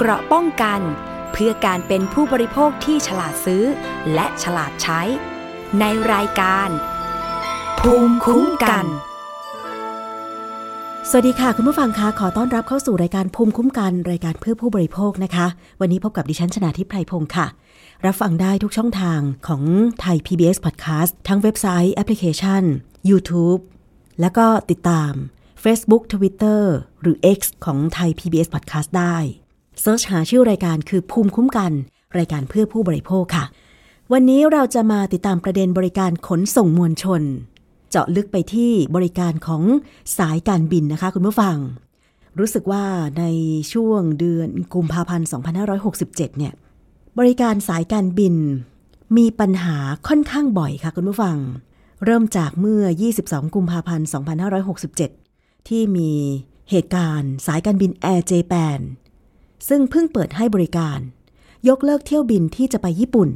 เกราะป้องกัน เพื่อการเป็นผู้บริโภคที่ฉลาดซื้อ และฉลาดใช้ ในรายการ ภูมิคุ้มกัน สวัสดีค่ะ คุณผู้ฟังคะขอต้อนรับเข้าสู่รายการภูมิคุ้มกัน รายการเพื่อผู้บริโภคนะคะ วันนี้พบกับดิฉันชนาทิพไพรพงศ์ค่ะรับฟังได้ทุกช่องทางของไทย PBS Podcast ทั้งเว็บไซต์แอปพลิเคชัน YouTube แล้วก็ติดตาม Facebook Twitter หรือ X ของไทย PBS Podcast ได้ เซิร์ชหาชื่อรายการคือภูมิคุ้มกัน รายการเพื่อผู้บริโภคค่ะ วันนี้เราจะมาติดตามประเด็นบริการขนส่งมวลชน เจาะลึกไปที่บริการของสายการบินนะคะคุณผู้ฟัง รู้สึกว่าในช่วงเดือนกุมภาพันธ์2567 เนี่ย บริการสายการบิน มีปัญหาค่อนข้างบ่อยค่ะคุณผู้ฟัง เริ่มจากเมื่อ 22 กุมภาพันธ์2567 ที่มีเหตุการณ์สายการบินแอร์เจแปน ซึ่งเพิ่งเปิดให้บริการ ยกเลิกเที่ยวบินที่จะไปญี่ปุ่น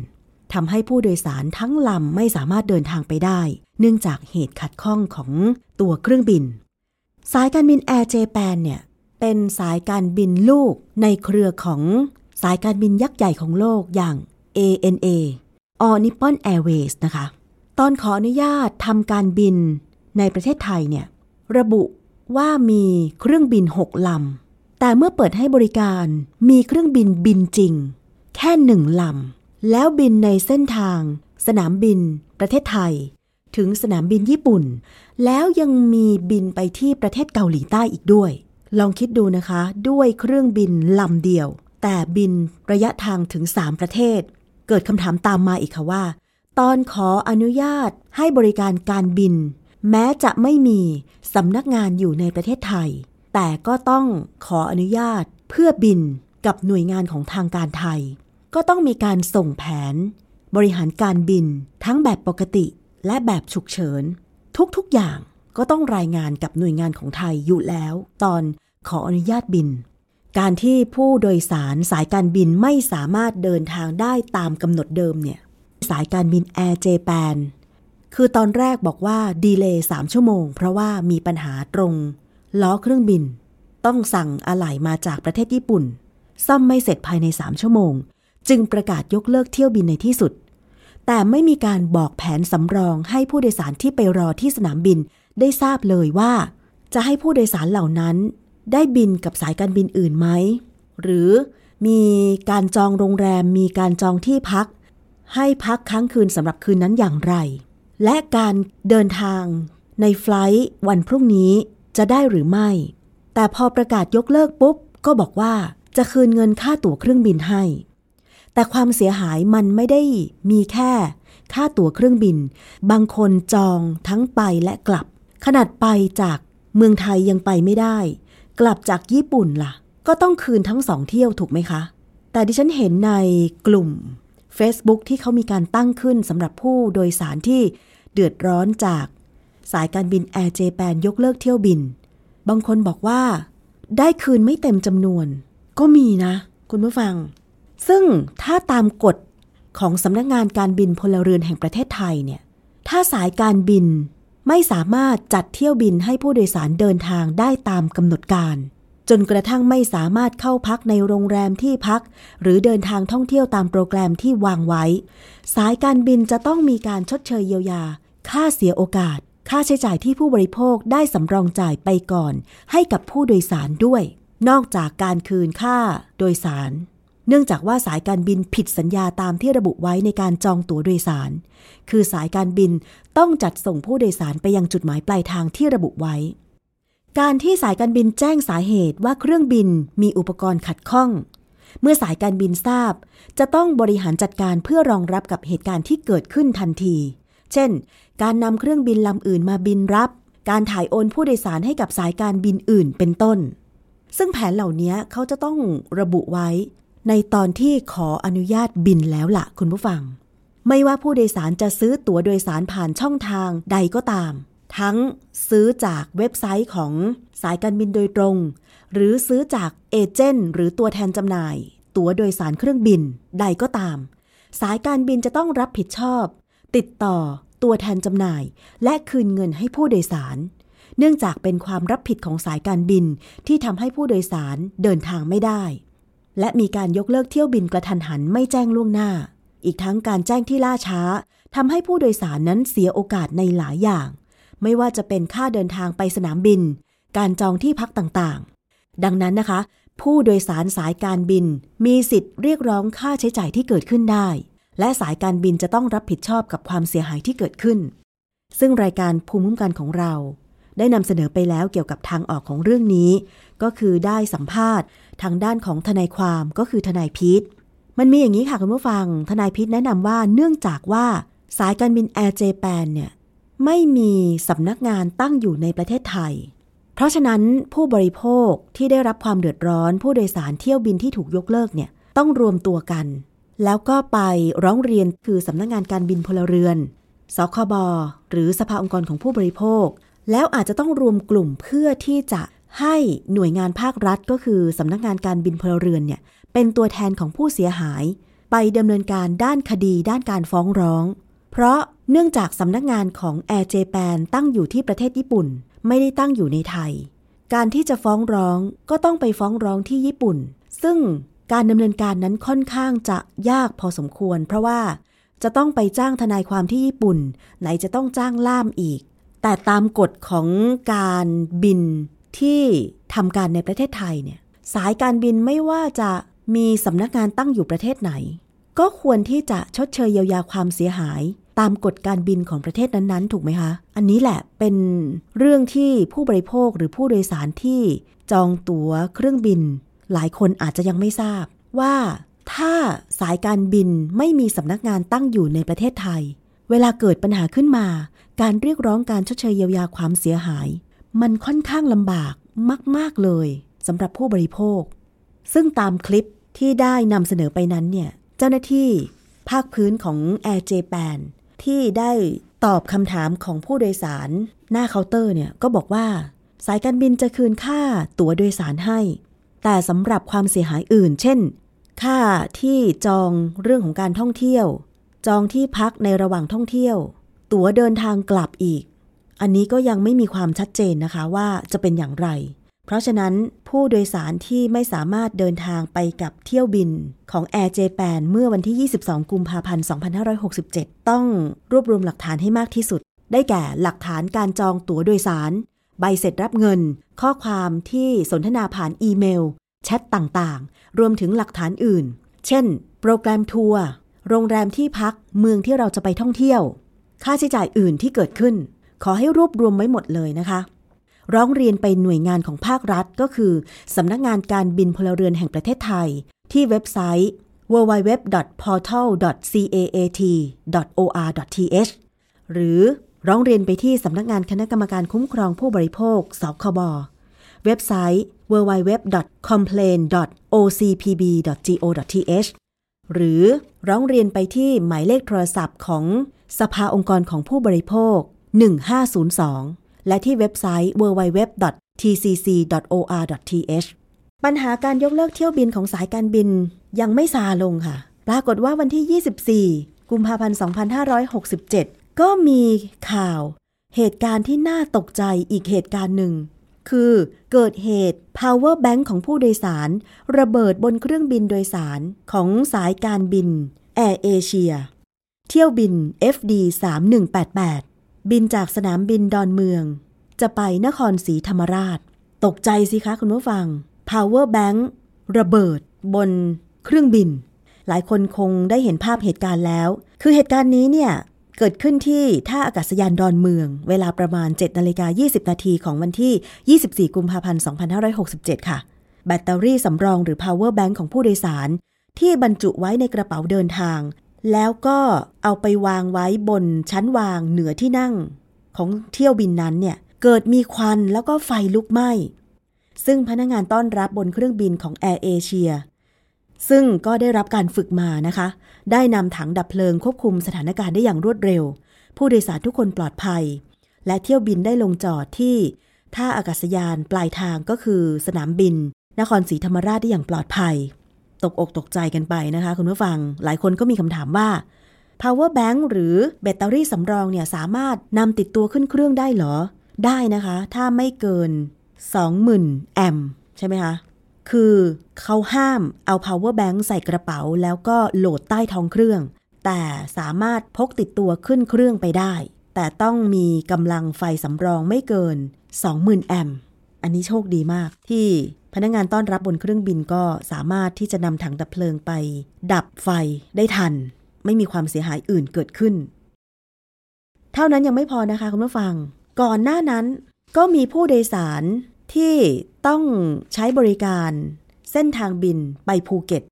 ทำให้ผู้โดยสารทั้งลำไม่สามารถเดินทางไปได้ เนื่องจากเหตุขัดข้องของตัวเครื่องบิน สายการบินแอร์เจแปนเนี่ยเป็นสายการบินลูกในเครือของสายการบินยักษ์ใหญ่ของโลกอย่าง ANA All Nippon Airways นะคะ ตอนขออนุญาตทำการบินในประเทศไทยเนี่ยระบุว่ามีเครื่องบิน 6 ลำ แต่เมื่อเปิดให้บริการมีเครื่องบินบินจริง แค่หนึ่งลำ แล้วบินในเส้นทาง สนามบิน ประเทศไทย ถึงสนามบินญี่ปุ่น แล้วยังมีบินไปที่ประเทศเกาหลีใต้อีกด้วย ลองคิดดูนะคะ ด้วยเครื่องบินลำเดียว แต่บินระยะทางถึง 3 ประเทศ เกิดคำถามตามมาอีกค่ะว่า ตอนขออนุญาตให้บริการการบิน แม้จะไม่มีสำนักงานอยู่ในประเทศไทย แต่ก็ต้องขออนุญาตเพื่อบินกับหน่วยงานของทางการไทย ก็ต้องมีการส่งแผน บริหารการบินทั้งแบบปกติและแบบฉุกเฉิน ทุกๆอย่างก็ต้องรายงานกับหน่วยงานของไทยอยู่แล้ว ตอนขออนุญาตบิน การที่ผู้โดยสารสายการบินไม่สามารถเดินทางได้ตามกำหนดเดิมเนี่ยสายการบินแอร์เจแปนคือตอนแรกบอกว่า delay 3ชั่วโมง เพราะว่ามีปัญหาตรง ล้อเครื่องบิน ต้องสั่งอะไหล่มาจากประเทศญี่ปุ่น ซ่อมไม่เสร็จภายใน 3 ชั่วโมง จึงประกาศยกเลิกเที่ยวบินในที่สุด แต่ไม่มีการบอกแผนสำรองให้ผู้โดยสารที่ไปรอที่สนามบินได้ทราบเลยว่า จะให้ผู้โดยสารเหล่านั้น ได้บินกับสายการบินอื่นไหม หรือมีการจองโรงแรมมีการจองที่พัก ให้พักค้างคืนสำหรับคืนนั้นอย่างไร และการเดินทางในไฟล์วันพรุ่งนี้ จะได้หรือไม่ แต่พอประกาศยกเลิกปุ๊บ ก็บอกว่าจะคืนเงินค่าตั๋วเครื่องบินให้ แต่ความเสียหายมันไม่ได้มีแค่ ค่าตั๋วเครื่องบิน บางคนจองทั้งไปและกลับ ขนาดไปจากเมืองไทยยังไปไม่ได้ กลับจากญี่ปุ่นล่ะ ก็ต้องคืนทั้งสองเที่ยวถูกไหมคะ แต่ดิฉันเห็นในกลุ่ม Facebook ที่เขามีการตั้งขึ้นสำหรับผู้โดยสารที่เดือดร้อนจาก สายการบินแอร์เจแปนยกเลิกเที่ยวบิน บางคนบอกว่า ได้คืนไม่เต็มจำนวน ก็มีนะ คุณผู้ฟัง ซึ่งถ้าตามกฎของสำนักงานการบินพลเรือนแห่งประเทศไทยเนี่ย ถ้าสายการบินไม่สามารถจัดเที่ยวบินให้ผู้โดยสารเดินทางได้ตามกำหนดการ จนกระทั่งไม่สามารถเข้าพักในโรงแรมที่พัก หรือเดินทางท่องเที่ยวตามโปรแกรมที่วางไว้ สายการบินจะต้องมีการชดเชยเยียวยา ค่าเสียโอกาส ค่าใช้จ่ายที่ผู้บริโภคได้สำรองจ่ายไปก่อน ให้กับผู้โดยสารด้วย นอกจากการคืนค่าโดยสาร เนื่องจากว่าสายการบินผิดสัญญาตามที่ระบุไว้ในการจองตั๋วโดยสาร คือสายการบินต้องจัดส่งผู้โดยสารไปยังจุดหมายปลายทางที่ระบุไว้ การที่สายการบินแจ้งสาเหตุว่าเครื่องบินมีอุปกรณ์ขัดข้อง เมื่อสายการบินทราบ จะต้องบริหารจัดการเพื่อรองรับกับเหตุการณ์ที่เกิดขึ้นทันที เช่น การนำเครื่องบินลำอื่นมาบินรับ การถ่ายโอนผู้โดยสารให้กับสายการบินอื่นเป็นต้น ซึ่งแผนเหล่านี้เขาจะต้องระบุไว้ ในตอนที่ขออนุญาตบินแล้วล่ะคุณผู้ฟัง ไม่ว่าผู้โดยสารจะซื้อตั๋วโดยสารผ่านช่องทางใดก็ตาม ทั้งซื้อจากเว็บไซต์ของสายการบินโดยตรง หรือซื้อจากเอเจนต์หรือตัวแทนจำหน่าย ตั๋วโดยสารเครื่องบินใดก็ตามสายการบินจะต้องรับผิดชอบ ติดต่อตัวแทนจำหน่าย และคืนเงินให้ผู้โดยสาร เนื่องจากเป็นความรับผิดของสายการบินที่ทำให้ผู้โดยสารเดินทางไม่ได้ และมีการยกเลิกเที่ยวบินกระทันหันไม่แจ้งล่วงหน้า อีกทั้งการแจ้งที่ล่าช้าทำให้ผู้โดยสารนั้นเสียโอกาสในหลายอย่าง ไม่ว่าจะเป็นค่าเดินทางไปสนามบิน การจองที่พักต่างๆ ดังนั้นนะคะ ผู้โดยสารสายการบิน มีสิทธิ์เรียกร้องค่าใช้จ่ายที่เกิดขึ้นได้ และสายการบินจะต้องรับผิดชอบกับความเสียหายที่เกิดขึ้น ซึ่งรายการภูมิคุ้มกันของเรา ได้นำเสนอไปแล้วเกี่ยวกับทางออกของเรื่องนี้ ก็คือได้สัมภาษณ์ ทางด้านของทนายความก็คือทนายพีทมันมีอย่างนี้ค่ะคุณผู้ฟัง ทนายพิษแนะนำว่าเนื่องจากว่าสายการบินแอร์เจแปนเนี่ยไม่มีสำนักงานตั้งอยู่ในประเทศไทย เพราะฉะนั้นผู้บริโภคที่ได้รับความเดือดร้อน ผู้โดยสารเที่ยวบินที่ถูกยกเลิกเนี่ยต้องรวมตัวกัน แล้วก็ไปร้องเรียนคือสำนักงานการบินพลเรือน สคบ หรือสภาองค์กรของผู้บริโภค แล้วอาจจะต้องรวมกลุ่มเพื่อที่จะให้หน่วยงานภาครัฐก็คือสำนักงานการบินพลเรือนเนี่ยเป็นตัวแทนของผู้เสียหาย ไปดำเนินการด้านคดีด้านการฟ้องร้อง เพราะเนื่องจากสำนักงานของ Air Japan ตั้งอยู่ที่ประเทศญี่ปุ่น ไม่ได้ตั้งอยู่ในไทย การที่จะฟ้องร้องก็ต้องไปฟ้องร้องที่ญี่ปุ่น ซึ่ง การดำเนินการนั้นค่อนข้างจะยากพอสมควร เพราะว่าจะต้องไปจ้างทนายความที่ญี่ปุ่น ไหนจะต้องจ้างล่ามอีก แต่ตามกฎของการบินที่ทำการในประเทศไทยเนี่ยสายการบินไม่ว่าจะมีสำนักงานตั้งอยู่ประเทศไหน ก็ควรที่จะชดเชยเยียวยาความเสียหาย ตามกฎการบินของประเทศนั้นๆ ถูกไหมคะ อันนี้แหละเป็นเรื่องที่ผู้บริโภคหรือผู้โดยสารที่จองตั๋วเครื่องบิน หลายคนอาจจะยังไม่ทราบว่าถ้าสายการบินไม่มีสำนักงานตั้งอยู่ในประเทศไทย เวลาเกิดปัญหาขึ้นมา การเรียกร้องการชดเชยเยียวยาความเสียหาย มันค่อนข้างลำบากมาก ๆ เลยสำหรับผู้บริโภค ซึ่งตามคลิปที่ได้นำเสนอไปนั้นเนี่ยเจ้าหน้าที่ภาคพื้นของ Air Japan ที่ได้ตอบคำถามของผู้โดยสาร หน้าเคาน์เตอร์เนี่ยก็บอกว่า สายการบินจะคืนค่าตั๋วโดยสารให้ แต่สำหรับความเสียหายอื่น เช่น ค่าที่จองเรื่องของการท่องเที่ยว จองที่พักในระหว่างท่องเที่ยว ตั๋วเดินทางกลับอีก อันนี้ก็ยังไม่มีความชัดเจนนะคะว่าจะเป็นอย่างไร เพราะฉะนั้นผู้โดยสารที่ไม่สามารถเดินทางไปกับเที่ยวบินของ Air Japan เมื่อวันที่ 22 กุมภาพันธ์ 2567 ต้องรวบรวมหลักฐานให้มากที่สุด ได้แก่หลักฐานการจองตั๋วโดยสาร ใบเสร็จรับเงิน ข้อความที่สนทนาผ่านอีเมล แชทต่างๆ รวมถึงหลักฐานอื่น เช่น โปรแกรมทัวร์โรงแรมที่พักเมืองที่เราจะไปท่องเที่ยว ค่าใช้จ่ายอื่นที่เกิดขึ้น ขอให้รวบรวมไว้หมดเลยนะคะ ร้องเรียนไปหน่วยงานของภาครัฐก็คือสำนักงานการบินพลเรือนแห่งประเทศไทย ที่เว็บไซต์ www.portal.caat.or.th หรือ ร้องเรียนไปที่สำนักงานคณะกรรมการคุ้มครองผู้บริโภค สคบ เว็บไซต์ www.complain.ocpb.go.th หรือร้องเรียนไปที่หมายเลขโทรศัพท์ของสภาองค์กรของผู้บริโภค 1502 และที่เว็บไซต์ www.tcc.or.th ปัญหาการยกเลิกเที่ยวบินของสายการบินยังไม่ซาลงค่ะ ปรากฏว่าวันที่ 24 กุมภาพันธ์ 2567 ก็มีข่าวเหตุการณ์ที่น่าตกใจอีกเหตุการณ์หนึ่ง คือเกิดเหตุ power bank ของผู้โดยสาร ระเบิดบนเครื่องบินโดยสารของสายการบิน Air Asia เที่ยวบิน FD 3188 บินจากสนามบินดอนเมือง จะไปนครศรีธรรมราช ตกใจสิคะคุณผู้ฟัง power bank ระเบิดบนเครื่องบิน หลายคนคงได้เห็นภาพเหตุการณ์แล้ว คือเหตุการณ์นี้เนี่ย เกิดขึ้นที่ท่าอากาศยานดอนเมือง เวลาประมาณ 7นาฬิกา20 นาทีของวันที่ 24 กุมภาพันธ์ 2567 ค่ะ แบตเตอรี่สำรองหรือ power bank ของผู้โดยสาร ที่บรรจุไว้ในกระเป๋าเดินทาง แล้วก็เอาไปวางไว้บนชั้นวางเหนือที่นั่ง ของเที่ยวบินนั้นเนี่ยเกิดมีควันแล้วก็ไฟลุกไหม้ซึ่งพนักงานต้อนรับบนเครื่องบินของแอร์เอเชีย ซึ่งก็ได้รับการฝึกมานะคะ ได้นำถังดับเพลิงควบคุมสถานการณ์ได้อย่างรวดเร็ว ผู้โดยสารทุกคนปลอดภัย และเที่ยวบินได้ลงจอดที่ท่าอากาศยานปลายทางก็คือสนามบิน นครศรีธรรมราชได้อย่างปลอดภัย ตกอกตกใจกันไปนะคะ คุณผู้ฟัง หลายคนก็มีคำถามว่า power bank หรือแบตเตอรี่สำรองเนี่ยสามารถนำติดตัวขึ้นเครื่องได้หรอ ได้นะคะ ถ้าไม่เกิน 20,000 แอมใช่ไหมคะ คือเขาห้ามเอา power bank ใส่กระเป๋า แล้วก็โหลดใต้ท้องเครื่อง แต่สามารถพกติดตัวขึ้นเครื่องไปได้ แต่ต้องมีกำลังไฟสำรองไม่เกิน 20,000 แอมป์อันนี้โชคดีมาก ที่พนักงานต้อนรับบนเครื่องบินก็สามารถที่จะนำถังดับเพลิงไป ดับไฟได้ทัน ไม่มีความเสียหายอื่นเกิดขึ้น เท่านั้นยังไม่พอนะคะคุณผู้ฟัง ก่อนหน้านั้นก็มีผู้โดยสาร ที่ต้องใช้บริการเส้นทางบินไปภูเก็ต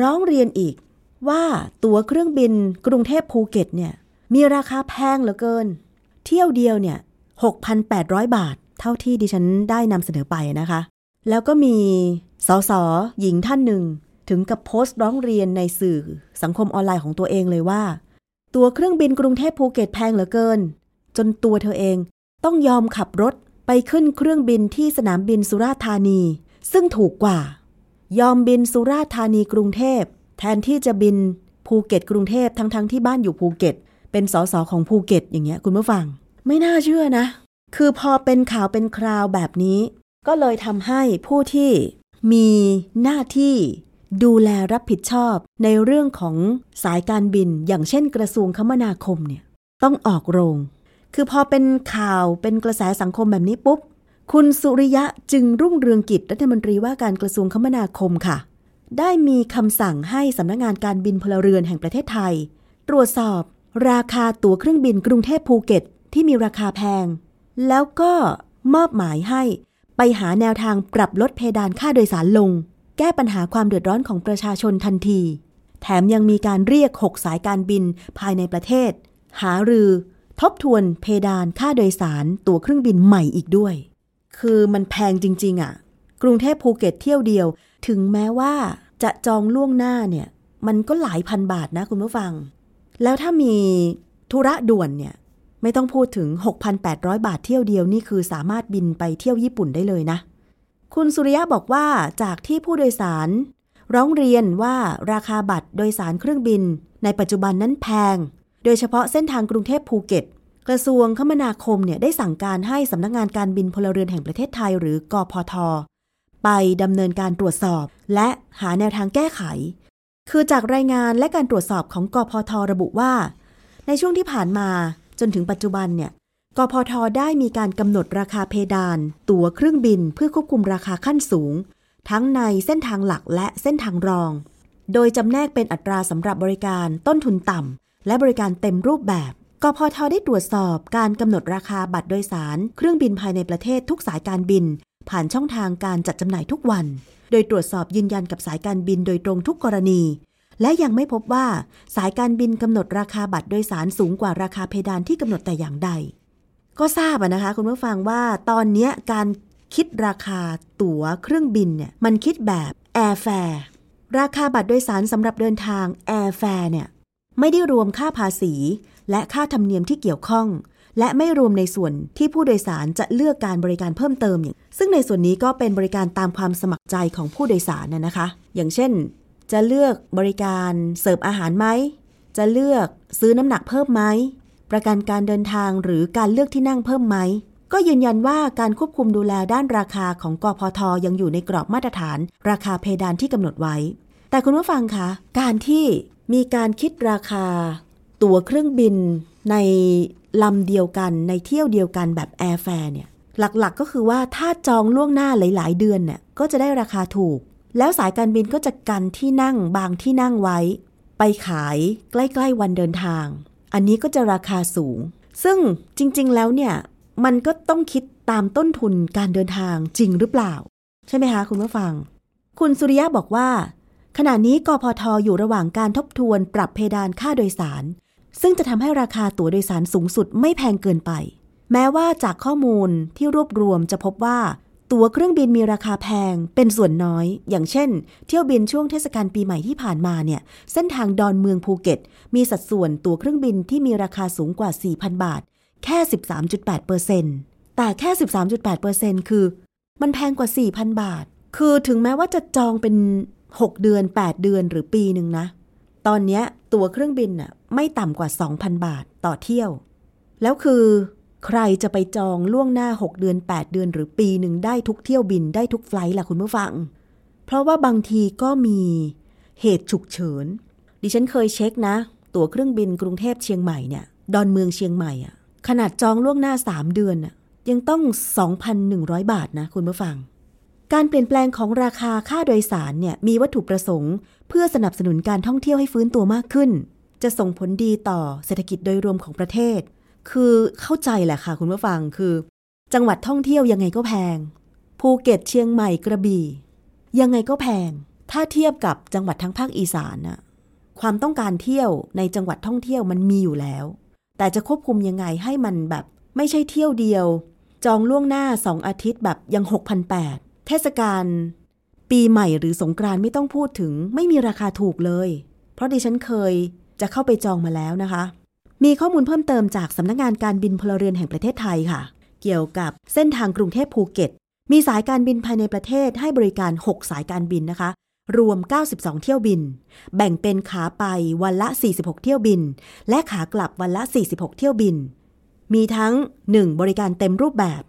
ร้องเรียนอีกว่าตั๋วเครื่องบินกรุงเทพภูเก็ตเนี่ยมีราคาแพงเหลือเกิน เที่ยวเดียวเนี่ย 6,800 บาท เท่าที่ดิฉันได้นำเสนอไปนะคะ แล้วก็มีสสหญิงท่านหนึ่ง ถึงกับโพสต์ร้องเรียนในสื่อสังคมออนไลน์ของตัวเองเลยว่า ตั๋วเครื่องบินกรุงเทพภูเก็ตแพงเหลือเกิน จนตัวเธอเองต้องยอมขับรถ ไปขึ้นเครื่องบินที่สนามบินสุราธานี ซึ่งถูกกว่า ยอมบินสุราธานีกรุงเทพ แทนที่จะบินภูเก็ตกรุงเทพทั้งๆที่บ้านอยู่ภูเก็ต เป็นสสของภูเก็ตอย่างเงี้ยคุณผู้ฟัง ไม่น่าเชื่อนะ คือพอเป็นข่าวเป็นคราวแบบนี้ ก็เลยทำให้ผู้ที่มีหน้าที่ดูแลรับผิดชอบในเรื่องของสายการบินอย่างเช่นกระทรวงคมนาคมเนี่ยต้องออกโรง คือพอเป็นข่าวเป็นกระแสสังคมแบบนี้ปุ๊บ คุณสุริยะจึงรุ่งเรืองกิจรัฐมนตรีว่าการกระทรวงคมนาคมค่ะ ได้มีคำสั่งให้สำนักงงานการบินพลเรือนแห่งประเทศไทย ตรวจสอบ ราคาตั๋วเครื่องบินกรุงเทพภูเก็ต ที่มีราคาแพง แล้วก็มอบหมายให้ไปหาแนวทางปรับลดเพดานค่าโดยสารลง แก้ปัญหาความเดือดร้อนของประชาชนทันที แถมยังมีการเรียก 6 สายการบินภายในประเทศ หารือ ทบทวนเพดานค่าโดยสารตั๋วเครื่องบินใหม่อีกด้วย คือมันแพงจริง ๆอะ่ะ กรุงเทพภูเก็ตเที่ยวเดียว ถึงแม้ว่าจะจองล่วงหน้าเนี่ย มันก็หลายพันบาทนะคุณผู้ฟัง แล้วถ้ามีธุระด่วนเนี่ย ไม่ต้องพูดถึง 6,800 บาทเที่ยวเดียวนี่คือสามารถบินไปเที่ยวญี่ปุ่นได้เลยนะ คุณสุริยะบอกว่าจากที่ผู้โดยสาร ร้องเรียนว่าราคาบัตรโดยสารเครื่องบิน ในปัจจุบันนั้นแพง โดยเฉพาะเส้นทางกรุงเทพภูเก็ต กระทรวงคมนาคมเนี่ยได้สั่งการให้สำนักงงานการบินพลเรือนแห่งประเทศไทย หรือกอพท ไปดำเนินการตรวจสอบ และหาแนวทางแก้ไข คือจากรายงานและการตรวจสอบของกอพทระบุว่า ในช่วงที่ผ่านมาจนถึงปัจจุบันเนี่ยกพทได้มีการกำหนดราคาเพดาน ตั๋วเครื่องบินเพื่อควบคุมราคาขั้นสูง ทั้งในเส้นทางหลักและเส้นทางรอง โดยจำแนกเป็นอัตราสำหรับบริการต้นทุนต่ำ และบริการเต็มรูปแบบกพทได้ตรวจสอบการกำหนดราคาบัตรโดยสาร เครื่องบินภายในประเทศทุกสายการบิน ผ่านช่องทางการจัดจำหน่ายทุกวัน โดยตรวจสอบยืนยันกับสายการบินโดยตรงทุกกรณี และยังไม่พบว่าสายการบินกำหนดราคาบัตรโดยสารสูงกว่าราคาเพดานที่กำหนดแต่อย่างใด ก็ทราบนะคะคุณผู้ฟังว่าตอนนี้การคิดราคาตั๋วเครื่องบินเนี่ยมันคิดแบบ airfare ราคาบัตรโดยสารสำหรับเดินทาง airfare เนี่ย ไม่ได้รวมค่าภาษี และค่าธรรมเนียมที่เกี่ยวข้อง และไม่รวมในส่วนที่ผู้โดยสารจะเลือกการบริการเพิ่มเติมอย่างซึ่งในส่วนนี้ก็เป็นบริการตามความสมัครใจของผู้โดยสารน่ะนะคะ อย่างเช่น จะเลือกบริการเสิร์ฟอาหารไหมจะเลือกซื้อน้ำหนักเพิ่มไหมประกันการเดินทางหรือการเลือกที่นั่งเพิ่มไหมก็ยืนยันว่าการควบคุมดูแลด้านราคาของกพทยังอยู่ในกรอบมาตรฐาน ราคาเพดานที่กำหนดไว้ แต่คุณผู้ฟังคะ การที่ มีการคิดราคา ตั๋วเครื่องบินในลำเดียวกันในเที่ยวเดียวกันแบบ airfare เนี่ยหลักๆก็คือว่าถ้าจองล่วงหน้าหลาย ๆ เดือนเนี่ยก็จะได้ราคาถูก แล้วสายการบินก็จะกันที่นั่งบางที่นั่งไว้ ไปขายใกล้ ๆ วันเดินทาง อันนี้ก็จะราคาสูง ซึ่งจริง ๆ แล้วเนี่ยมันก็ต้องคิดตามต้นทุนการเดินทางจริงหรือเปล่า ใช่ไหมคะคุณผู้ฟัง คุณสุริยะบอกว่า ขณะนี้กพทอยู่ระหว่างการทบทวนปรับเพดานค่าโดยสาร ซึ่งจะทำให้ราคาตั๋วโดยสารสูงสุดไม่แพงเกินไป แม้ว่าจากข้อมูลที่รวบรวมจะพบว่า ตั๋วเครื่องบินมีราคาแพงเป็นส่วนน้อย อย่างเช่น เที่ยวบินช่วงเทศกาลปีใหม่ที่ผ่านมาเนี่ย เส้นทางดอนเมืองภูเก็ต มีสัดส่วนตั๋วเครื่องบินที่มีราคาสูงกว่า 4,000 บาท แค่ 13.8%แต่แค่ 13.8%คือ มันแพงกว่า 4,000 บาท คือถึงแม้ว่าจะจองเป็น 6 เดือน 8 เดือนหรือปีหนึ่งนะ ตอนนี้ตั๋วเครื่องบินน่ะไม่ต่ำกว่า 2,000 บาทต่อเที่ยว แล้วคือ ใครจะไปจองล่วงหน้า 6 เดือน 8 เดือน หรือปีหนึ่งได้ทุกเที่ยวบินได้ทุกไฟล์ล่ะคุณผู้ฟัง เพราะว่าบางทีก็มีเหตุฉุกเฉิน ดิฉันเคยเช็คนะ ตั๋วเครื่องบินกรุงเทพเชียงใหม่เนี่ยดอนเมืองเชียงใหม่อะขนาดจองล่วงหน้า 3 เดือนอะยังต้อง 2,100 บาทนะคุณผู้ฟัง การเปลี่ยนแปลงของราคาค่าโดยสารเนี่ยมีวัตถุประสงค์ เพื่อสนับสนุนการท่องเที่ยวให้ฟื้นตัวมากขึ้น จะส่งผลดีต่อเศรษฐกิจโดยรวมของประเทศ คือเข้าใจแหละค่ะคุณผู้ฟังคือ จังหวัดท่องเที่ยวยังไงก็แพง ภูเก็ตเชียงใหม่กระบี่ ยังไงก็แพง ถ้าเทียบกับจังหวัดทั้งภาคอีสานน่ะความต้องการเที่ยวในจังหวัดท่องเที่ยวมันมีอยู่แล้ว แต่จะควบคุมยังไงให้มันแบบ ไม่ใช่เที่ยวเดียว จองล่วงหน้าสองอาทิตย์แบบยัง6,800 เทศกาลปีใหม่หรือสงกรานต์ไม่ต้องพูดถึง ไม่มีราคาถูกเลย เพราะดิฉันเคยจะเข้าไปจองมาแล้วนะคะ มีข้อมูลเพิ่มเติมจากสำนักงานการบินพลเรือนแห่งประเทศไทยค่ะ เกี่ยวกับเส้นทางกรุงเทพภูเก็ต มีสายการบินภายในประเทศให้บริการ 6 สายการบินนะคะ รวม 92 เที่ยวบิน แบ่งเป็นขาไปวันละ 46 เที่ยวบิน และขากลับวันละ 46 เที่ยวบิน มีทั้ง 1. บริการเต็มรูปแบบ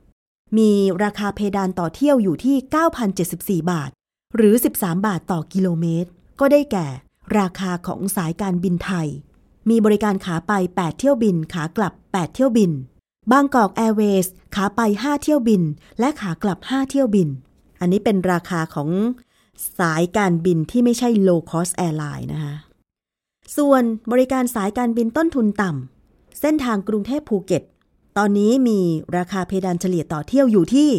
มีราคาเพดานต่อเที่ยวอยู่ที่ 9,074 บาท หรือ 13 บาทต่อกิโลเมตร ก็ได้แก่ ราคาของสายการบินไทย มีบริการขาไป 8 เที่ยวบิน ขากลับ 8 เที่ยวบิน บางกอกแอร์เวย์สขาไป 5 เที่ยวบิน และขากลับ 5 เที่ยวบิน อันนี้เป็นราคาของสายการบินที่ไม่ใช่ low cost airline นะคะส่วนบริการสายการบินต้นทุนต่เส้นทางกรุงเทพภูเก็ต ตอนนี้มีราคาเพดานเฉลี่ยต่อเที่ยวอยู่ที่